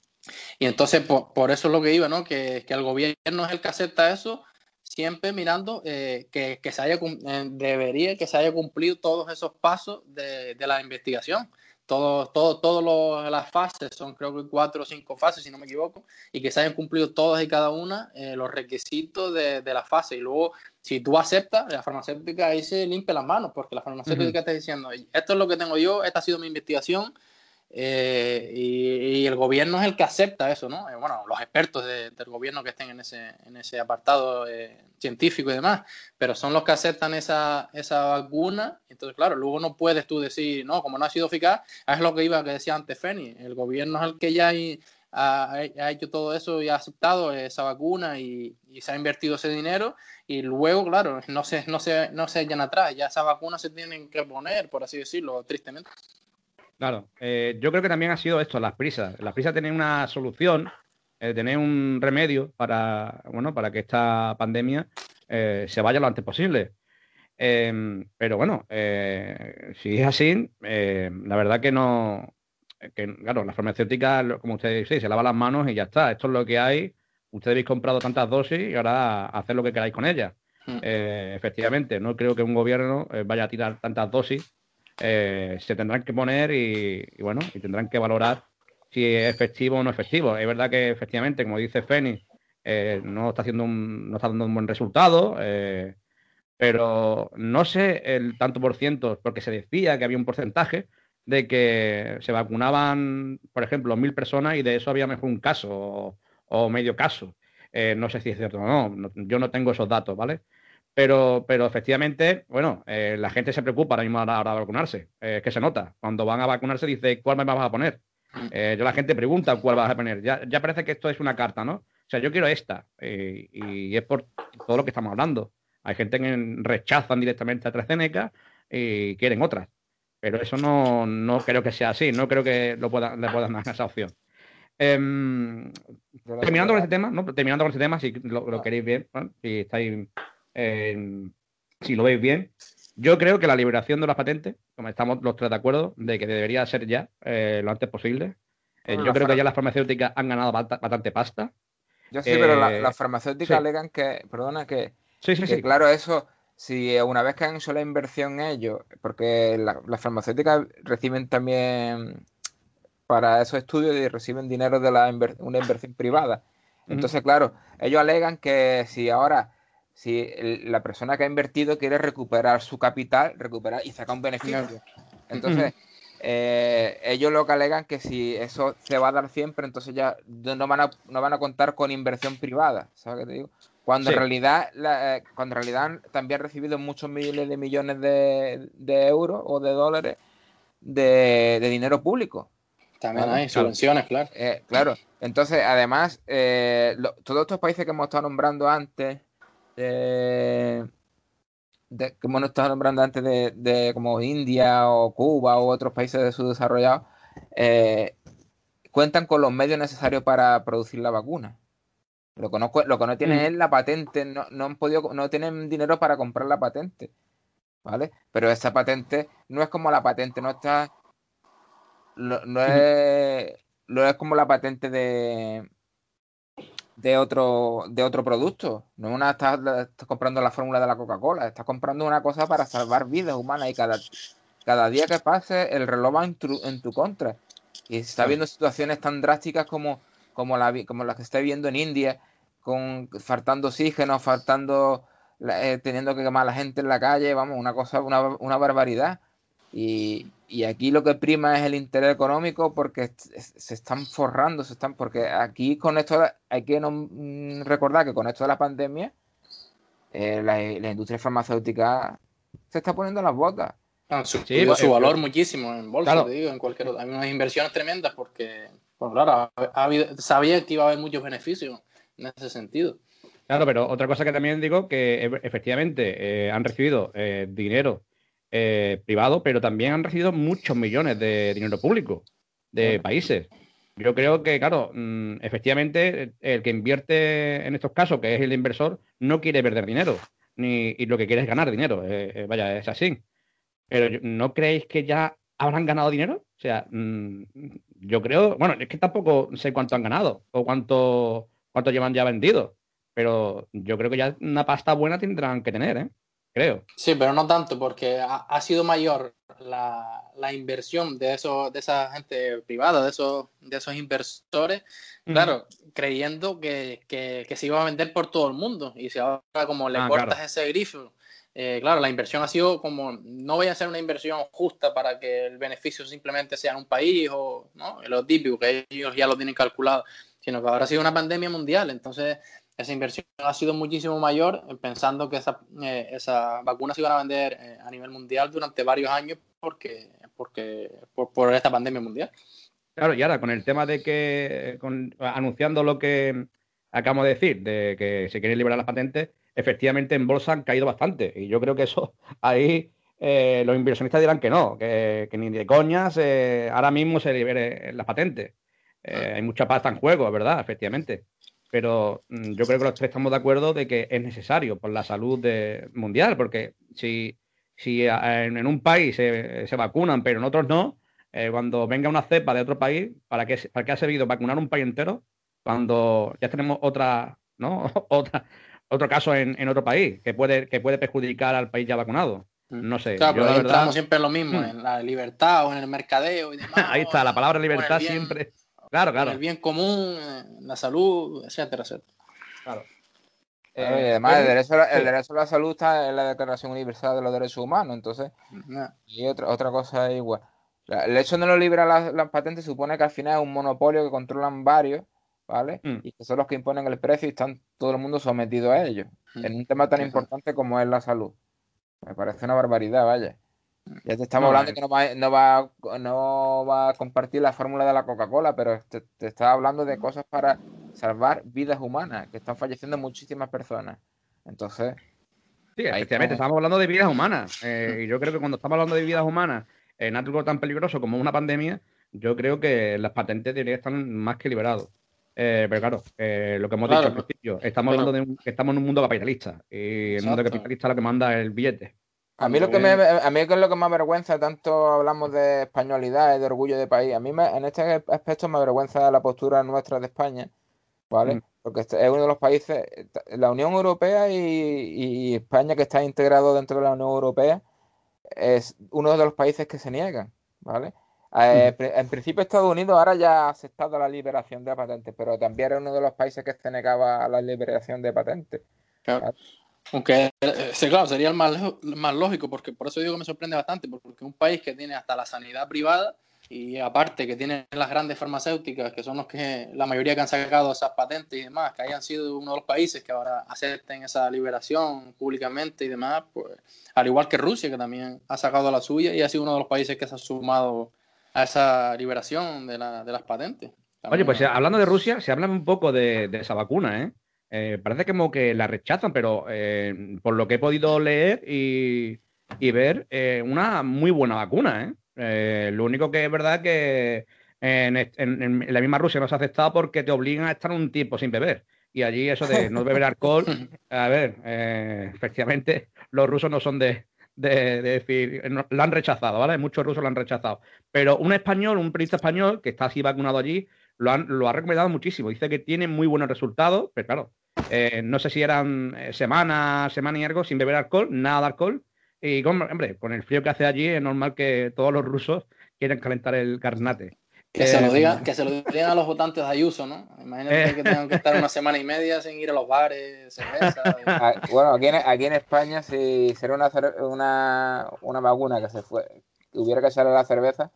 Y entonces por, eso es lo que iba, ¿no? Que, que el gobierno es el que acepta eso siempre mirando eh, que, se haya, eh, debería que se haya cumplido todos esos pasos de, la investigación. Todas todo, todo las fases, son creo que cuatro o cinco fases, si no me equivoco, y que se hayan cumplido todas y cada una eh, los requisitos de, la fase. Y luego, si tú aceptas, la farmacéutica ahí se limpia las manos, porque la farmacéutica está diciendo, esto es lo que tengo yo, esta ha sido mi investigación, eh, y, el gobierno es el que acepta eso, ¿no? Eh, bueno, los expertos del gobierno que estén en ese, en ese apartado eh, científico y demás, pero son los que aceptan esa, esa vacuna. Entonces, claro, luego no puedes tú decir, no, como no ha sido eficaz, es lo que iba que decía antes Feni, el gobierno es el que ya ha, ha, hecho todo eso y ha aceptado esa vacuna y, se ha invertido ese dinero y luego, claro, no se, no se, no se atrás, ya esa vacuna se tienen que poner, por así decirlo, tristemente. Claro, eh, yo creo que también ha sido esto, las prisas. Las prisas tienen una solución, eh, tener un remedio para, bueno, para que esta pandemia eh, se vaya lo antes posible. Em, pero bueno, si es así, la verdad que no, que, claro, la farmacéutica, como ustedes dicen, se lava las manos y ya está. Esto es lo que hay. Ustedes habéis comprado tantas dosis y ahora haced lo que queráis con ellas. Hmm. efectivamente, no creo que un gobierno vaya a tirar tantas dosis eh, se tendrán que poner y, bueno, y tendrán que valorar si es efectivo o no efectivo. Es verdad que efectivamente, como dice Fénix, eh, no está haciendo un, no está dando un buen resultado, eh, pero no sé el tanto por ciento, porque se decía que había un porcentaje de que se vacunaban, por ejemplo, mil personas y de eso había mejor un caso o, medio caso. no sé si es cierto o no, yo no tengo esos datos, ¿vale? Pero, pero efectivamente, bueno, eh, la gente se preocupa ahora mismo a la hora de vacunarse. Eh, que se nota. Cuando van a vacunarse dice, ¿cuál me vas a poner? Eh, yo la gente pregunta cuál vas a poner. Ya, ya parece que esto es una carta, ¿no? O sea, yo quiero esta. y es por todo lo que estamos hablando. Hay gente que rechazan directamente a AstraZeneca y quieren otras. Pero eso no, no creo que sea así. No creo que lo puedan, le puedan dar esa opción. Em, terminando con este tema, ¿no? Terminando con este tema, si lo, queréis ver, si estáis si lo veis bien. Yo creo que la liberación de las patentes, como estamos los tres de acuerdo, de que debería ser ya eh, lo antes posible. Eh, yo creo que ya las farmacéuticas han ganado bastante pasta. Yo sí, pero las la eh, farmacéuticas alegan que, perdona, que, sí, sí, sí. claro, eso, si una vez que han hecho la inversión ellos, porque las farmacéuticas reciben también para esos estudios y reciben dinero de la una inversión privada. Entonces, claro, ellos alegan que si ahora si la persona que ha invertido quiere recuperar su capital, recuperar y sacar un beneficio. Entonces, eh, ellos lo que alegan que si eso se va a dar siempre, entonces ya no van a, no van a contar con inversión privada, ¿sabes qué te digo? Cuando en realidad eh, cuando en realidad han también recibido muchos miles de millones de, euros o de dólares de, dinero público. También hay subvenciones, claro. Eh, claro. Entonces, además, todos estos países que hemos estado nombrando antes, de, como nos estaba nombrando antes, de, como India o Cuba u otros países de subdesarrollados, eh, cuentan con los medios necesarios para producir la vacuna. Lo que no, lo que no tienen mm. es la patente, no, han podido, no tienen dinero para comprar la patente. ¿vale? Pero esa patente no es como la patente, no está. No, es, no es como la patente de, de otro, de otro producto. No una estás, comprando la fórmula de la Coca-Cola, estás comprando una cosa para salvar vidas humanas y cada, cada día que pase el reloj va en tu, en tu contra. Y se está viendo situaciones tan drásticas como, como, la, como las que está viendo en India, con faltando oxígeno, faltando, eh, teniendo que quemar a la gente en la calle, vamos, una cosa, una, una barbaridad. Y, y, aquí lo que prima es el interés económico porque se están forrando, se están, porque aquí con esto hay que no, mm, recordar que con esto de la pandemia eh, la, industria farmacéutica se está poniendo las botas. Ah, su, pues, su valor muchísimo en bolsa, te digo, en cualquier Hay unas inversiones tremendas porque, pues claro, sabía que iba a haber muchos beneficios en ese sentido. Claro, pero otra cosa que también digo que e, efectivamente eh, han recibido eh, dinero eh, privado, pero también han recibido muchos millones de dinero público de países. Yo creo que, claro, mm, efectivamente, el que invierte en estos casos, que es el inversor, no quiere perder dinero, ni y lo que quiere es ganar dinero. Eh, eh, vaya, es así. Pero ¿no creéis que ya habrán ganado dinero? O sea, mm, yo creo, bueno, es que tampoco sé cuánto han ganado o cuánto, cuánto llevan ya vendido, pero yo creo que ya una pasta buena tendrán que tener, ¿eh? Creo. Sí, pero no tanto, porque ha, sido mayor la, inversión de, eso, de esa gente privada, de esos, de esos inversores, claro, creyendo que, se iba a vender por todo el mundo. Y si ahora como le ah, cortas ese grifo, eh, claro, la inversión ha sido como, no voy a hacer una inversión justa para que el beneficio simplemente sea en un país o ¿no? lo típico, que ellos ya lo tienen calculado, sino que ahora ha sido una pandemia mundial. Entonces, esa inversión ha sido muchísimo mayor, eh, pensando que esas eh, esa vacunas se iban a vender eh, a nivel mundial durante varios años porque, porque por, esta pandemia mundial. Claro, y ahora con el tema de que, anunciando lo que acabamos de decir, de que se quieren liberar las patentes, efectivamente en bolsa han caído bastante. Y yo creo que eso ahí los inversionistas dirán que no, que, ni de coñas ahora mismo se libere las patentes. hay mucha pasta en juego, ¿verdad? Efectivamente pero mm, yo creo que los tres estamos de acuerdo de que es necesario por la salud mundial, porque si, si en, un país se, vacunan, pero en otros no, eh, cuando venga una cepa de otro país, ¿para qué, para qué ha servido vacunar un país entero cuando ya tenemos otra, ¿no? otra, otro caso en, otro país que puede, que puede perjudicar al país ya vacunado? Mm. No sé. Claro, pero verdad... siempre en lo mismo, hmm. en la libertad o en el mercadeo y demás. Ahí está, la palabra libertad siempre. Claro, claro. El bien común, la salud, etcétera, etcétera. Claro. Eh, además, el derecho, el derecho a la salud está en la Declaración Universal de los Derechos Humanos, entonces, y otra, otra cosa es igual. El hecho de no liberar las, patentes supone que al final es un monopolio que controlan varios, ¿vale? Mm. Y que son los que imponen el precio y están todo el mundo sometido a ellos, mm. en un tema tan importante como es la salud. Me parece una barbaridad, vaya. Ya te estamos hablando que no va, no, va, no va a compartir la fórmula de la Coca-Cola, pero te, te está hablando de cosas para salvar vidas humanas, que están falleciendo muchísimas personas. Entonces. Sí, efectivamente, estamos hablando de vidas humanas. Eh, y yo creo que cuando estamos hablando de vidas humanas en algo tan peligroso como una pandemia, yo creo que las patentes deberían estar más que liberados. Eh, pero claro, eh, lo que hemos dicho al principio, estamos hablando de que estamos en un mundo capitalista. Y el mundo capitalista lo que manda es el billete. A mí, lo que me, a mí es lo que más vergüenza, tanto hablamos de españolidad y de orgullo de país, a mí en este aspecto me avergüenza la postura nuestra de España, ¿vale? Mm. Porque este es uno de los países, la Unión Europea y, España que está integrado dentro de la Unión Europea, es uno de los países que se niegan, ¿vale? Eh, mm. en principio Estados Unidos ahora ya ha aceptado la liberación de patentes, pero también era uno de los países que se negaba a la liberación de patentes. Aunque, eh, claro, sería el más, más lógico, porque por eso digo que me sorprende bastante, porque un país que tiene hasta la sanidad privada y aparte que tiene las grandes farmacéuticas, que son los que la mayoría que han sacado esas patentes y demás, que hayan sido uno de los países que ahora acepten esa liberación públicamente y demás, pues al igual que Rusia, que también ha sacado la suya y ha sido uno de los países que se ha sumado a esa liberación de, la, de las patentes. Oye, pues hablando de Rusia, se habla un poco de, de esa vacuna, ¿eh? Eh, parece como que la rechazan, pero eh, por lo que he podido leer y, ver, eh, una muy buena vacuna. lo único que es verdad que en, la misma Rusia no se ha aceptado porque te obligan a estar un tiempo sin beber. Y allí eso de no beber alcohol, a ver, efectivamente, los rusos no son de, de, decir, lo han rechazado, ¿vale? Muchos rusos lo han rechazado. Pero un español, un periodista español que está así vacunado allí, lo, han, lo ha recomendado muchísimo. Dice que tiene muy buenos resultados, pero claro, eh, no sé si eran eh, semanas, semana y algo sin beber alcohol, nada de alcohol. Y con, hombre, con el frío que hace allí es normal que todos los rusos quieran calentar el carnate. Que, se lo eh, digan, que se lo digan a los votantes de Ayuso, ¿no? Imagínate que tengan que estar una semana y media sin ir a los bares, cerveza. Ah, bueno, aquí en, aquí en España, si sería una, una, una vacuna que se fue, hubiera que echarle la cerveza,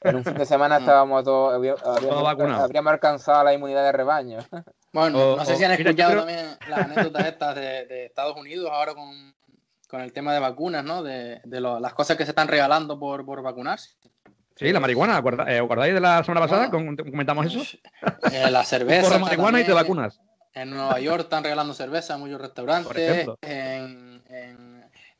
en un fin de semana mm. estábamos todos, habríamos, habríamos alcanzado la inmunidad de rebaño. Bueno, no sé si han escuchado también las anécdotas estas de, Estados Unidos ahora con, el tema de vacunas, ¿no? De, las cosas que se están regalando por, por vacunarse. Sí, la marihuana, eh, ¿acordáis de la semana pasada? ¿Comentamos eso? Eh, la cerveza. Por marihuana y te vacunas. En Nueva York están regalando cerveza en muchos restaurantes. En,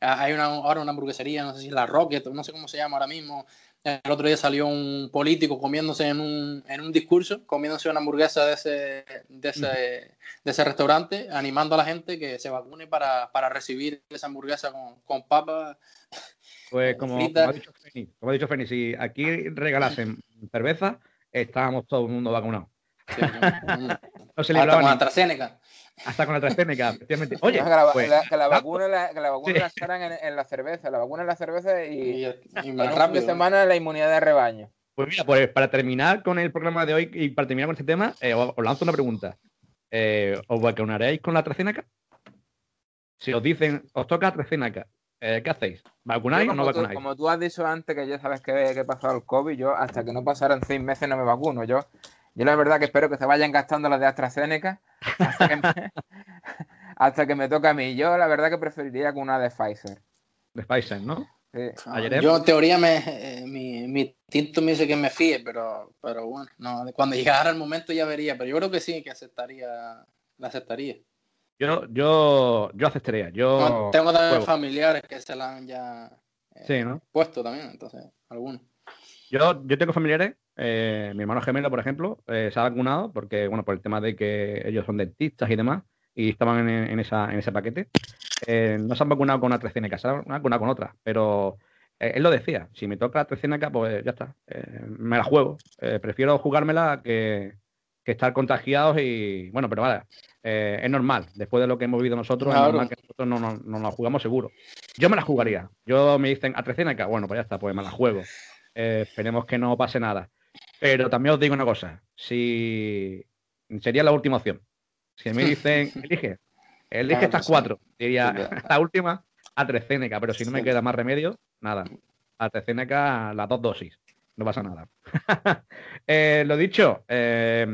hay una, ahora una hamburguesería, no sé si es la Rocket, no sé cómo se llama ahora mismo, el otro día salió un político comiéndose en un, en un discurso, comiéndose una hamburguesa de ese, de ese, de ese restaurante, animando a la gente que se vacune para, recibir esa hamburguesa con, con papas. Pues como, ha dicho Feni, como ha dicho Feni, si aquí regalasen cerveza, estábamos todo el mundo vacunados. no se libraba con AstraZeneca. Hasta con la AstraZeneca, efectivamente. Oye, que la, pues, que la vacuna, la, que la vacuna la echaran en, en, la cerveza, la vacuna en la cerveza y, y, y más rápido semana la inmunidad de rebaño. Pues mira, pues para terminar con el programa de hoy y para terminar con este tema, eh, os, lanzo una pregunta. Eh, ¿Os vacunaréis con la AstraZeneca? Si os dicen, os toca AstraZeneca, eh, ¿qué hacéis? ¿Vacunáis o no vacunáis? como tú has dicho antes que ya sabes que, que pasado el COVID, yo hasta que no pasaran seis meses no me vacuno. Yo yo la verdad que espero que se vayan gastando las de AstraZeneca hasta que me, toque a mí. Yo la verdad que preferiría con una de Pfizer. De Pfizer, ¿no? Sí. Yo en teoría me, eh, mi, mi tinto me dice que me fíe, pero, pero bueno, no, cuando llegara el momento ya vería, pero yo creo que sí, que aceptaría, la aceptaría. Yo, yo, yo aceptaría. Yo tengo también familiares que se la han ya eh, puesto también, entonces, algunos. Yo, yo tengo familiares eh, mi hermano gemelo, por ejemplo, eh, se ha vacunado porque, bueno, por el tema de que ellos son dentistas y demás, y estaban en, esa, en ese paquete. Eh, no se han vacunado con una AstraZeneca, se han vacunado con otra, pero él lo decía, si me toca la AstraZeneca, pues ya está, me la juego. prefiero jugármela que, que, estar contagiados y, bueno, pero vale, es normal, después de lo que hemos vivido nosotros, es normal que nosotros no, no, no, la jugamos seguro. Yo me la jugaría. Yo me dicen AstraZeneca, bueno, pues ya está, pues me la juego. esperemos que no pase nada. Pero también os digo una cosa, si sería la última opción. Si me dicen, elige, elige estas cuatro, diría, la última, AstraZeneca, pero si no me queda más remedio, nada. AstraZeneca, las dos dosis, no pasa nada. eh, lo dicho, eh,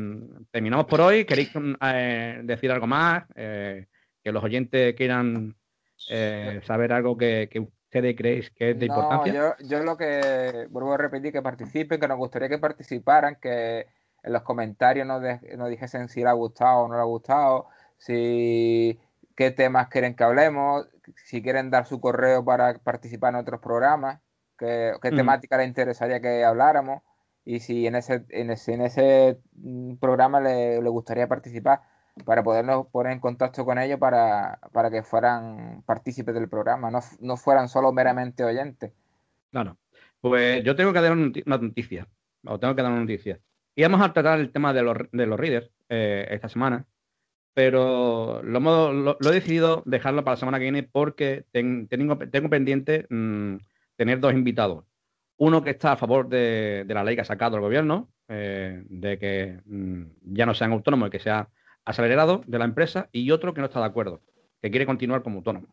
terminamos por hoy. ¿Queréis eh, decir algo más? Que los oyentes quieran saber algo que, que, ¿Qué creéis que es de importancia? Yo, yo lo que vuelvo a repetir, que participen, que nos gustaría que participaran, que en los comentarios nos, nos dijesen si les ha gustado o no les ha gustado, si qué temas quieren que hablemos, si quieren dar su correo para participar en otros programas, qué, qué temática les interesaría que habláramos y si en ese, en ese, en ese mm, programa le, le gustaría participar para podernos poner en contacto con ellos para, que fueran partícipes del programa, no, fueran solo meramente oyentes. Claro. Pues yo tengo que dar una noticia, o tengo que dar una noticia. Íbamos a tratar el tema de los, de los readers eh, esta semana, pero lo, lo, he decidido dejarlo para la semana que viene porque tengo, tengo pendiente mm, tener dos invitados. Uno que está a favor de, la ley que ha sacado el gobierno, eh, de que mm, ya no sean autónomos y que sea acelerado de la empresa y otro que no está de acuerdo, que quiere continuar como autónomo.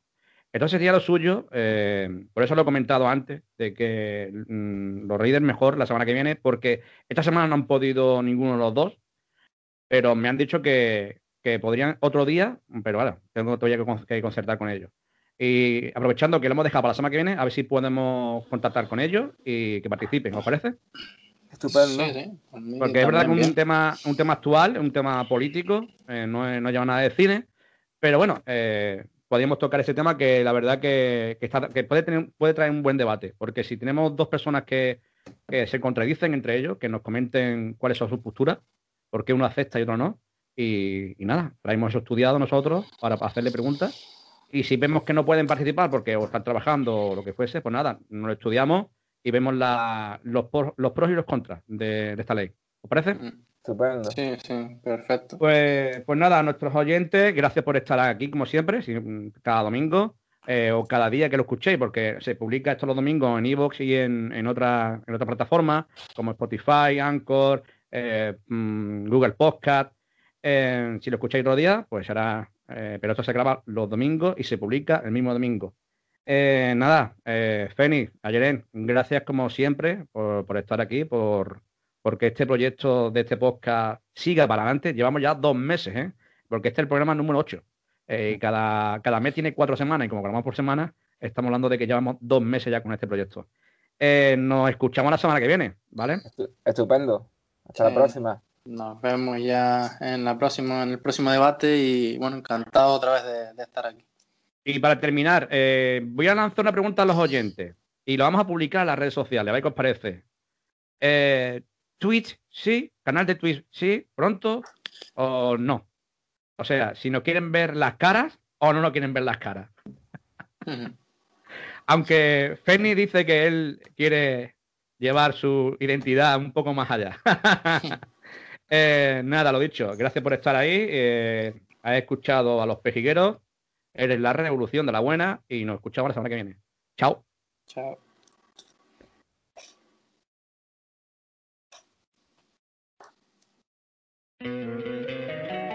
Entonces sería lo suyo, eh, por eso lo he comentado antes, de que mm, los Raiders mejor la semana que viene, porque esta semana no han podido ninguno de los dos, pero me han dicho que, podrían otro día, pero ahora tengo todavía que, concertar con ellos. Y aprovechando que lo hemos dejado para la semana que viene, a ver si podemos contactar con ellos y que participen, ¿os parece? Estupendo. Porque es verdad que es un tema, un tema actual, un tema político, eh, no, no lleva nada de cine, pero bueno, eh, podríamos tocar ese tema que la verdad que, que, puede, tener, puede traer un buen debate, porque si tenemos dos personas que, se contradicen entre ellos, que nos comenten cuáles son sus posturas, por qué uno acepta y otro no, y, nada, traemos eso estudiado nosotros para hacerle preguntas Y si vemos que no pueden participar porque o están trabajando o lo que fuese, pues nada, nos lo estudiamos y vemos los, los pros y los contras de, esta ley. ¿Os parece? Mm, estupendo. Sí, sí, perfecto. Pues, pues nada, a nuestros oyentes, gracias por estar aquí como siempre, cada domingo. Eh, o cada día que lo escuchéis, porque se publica esto los domingos en Evox y en, en otras en otra plataformas como Spotify, Anchor, eh, mm, Google Podcast. Eh, si lo escucháis otro día, pues será. pero esto se graba los domingos y se publica el mismo domingo. Nada, eh, Feni, Ayeren, gracias como siempre por, por estar aquí, por porque este proyecto de este podcast siga para adelante. Llevamos ya dos meses, ¿eh? porque este es el programa número 8. Eh, cada, cada mes tiene cuatro semanas y como grabamos por semana, estamos hablando de que llevamos dos meses ya con este proyecto. Eh, nos escuchamos la semana que viene, ¿vale? Estupendo. Hasta la próxima. Nos vemos ya en la próxima, en el próximo debate y bueno, encantado otra vez de, estar aquí. Y para terminar, eh, voy a lanzar una pregunta a los oyentes y lo vamos a publicar en las redes sociales, a ver qué os parece. Twitch, sí, canal de Twitch, sí, pronto o no. O sea, si no quieren ver las caras o no no quieren ver las caras. Aunque Feni dice que él quiere llevar su identidad un poco más allá. Eh, nada, lo dicho. Gracias por estar ahí. Eh, has escuchado a los pejigueros. Eres la revolución de la buena y nos escuchamos la semana que viene. Chao. Chao.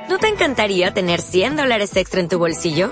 ¿No te encantaría tener 100 dólares extra en tu bolsillo?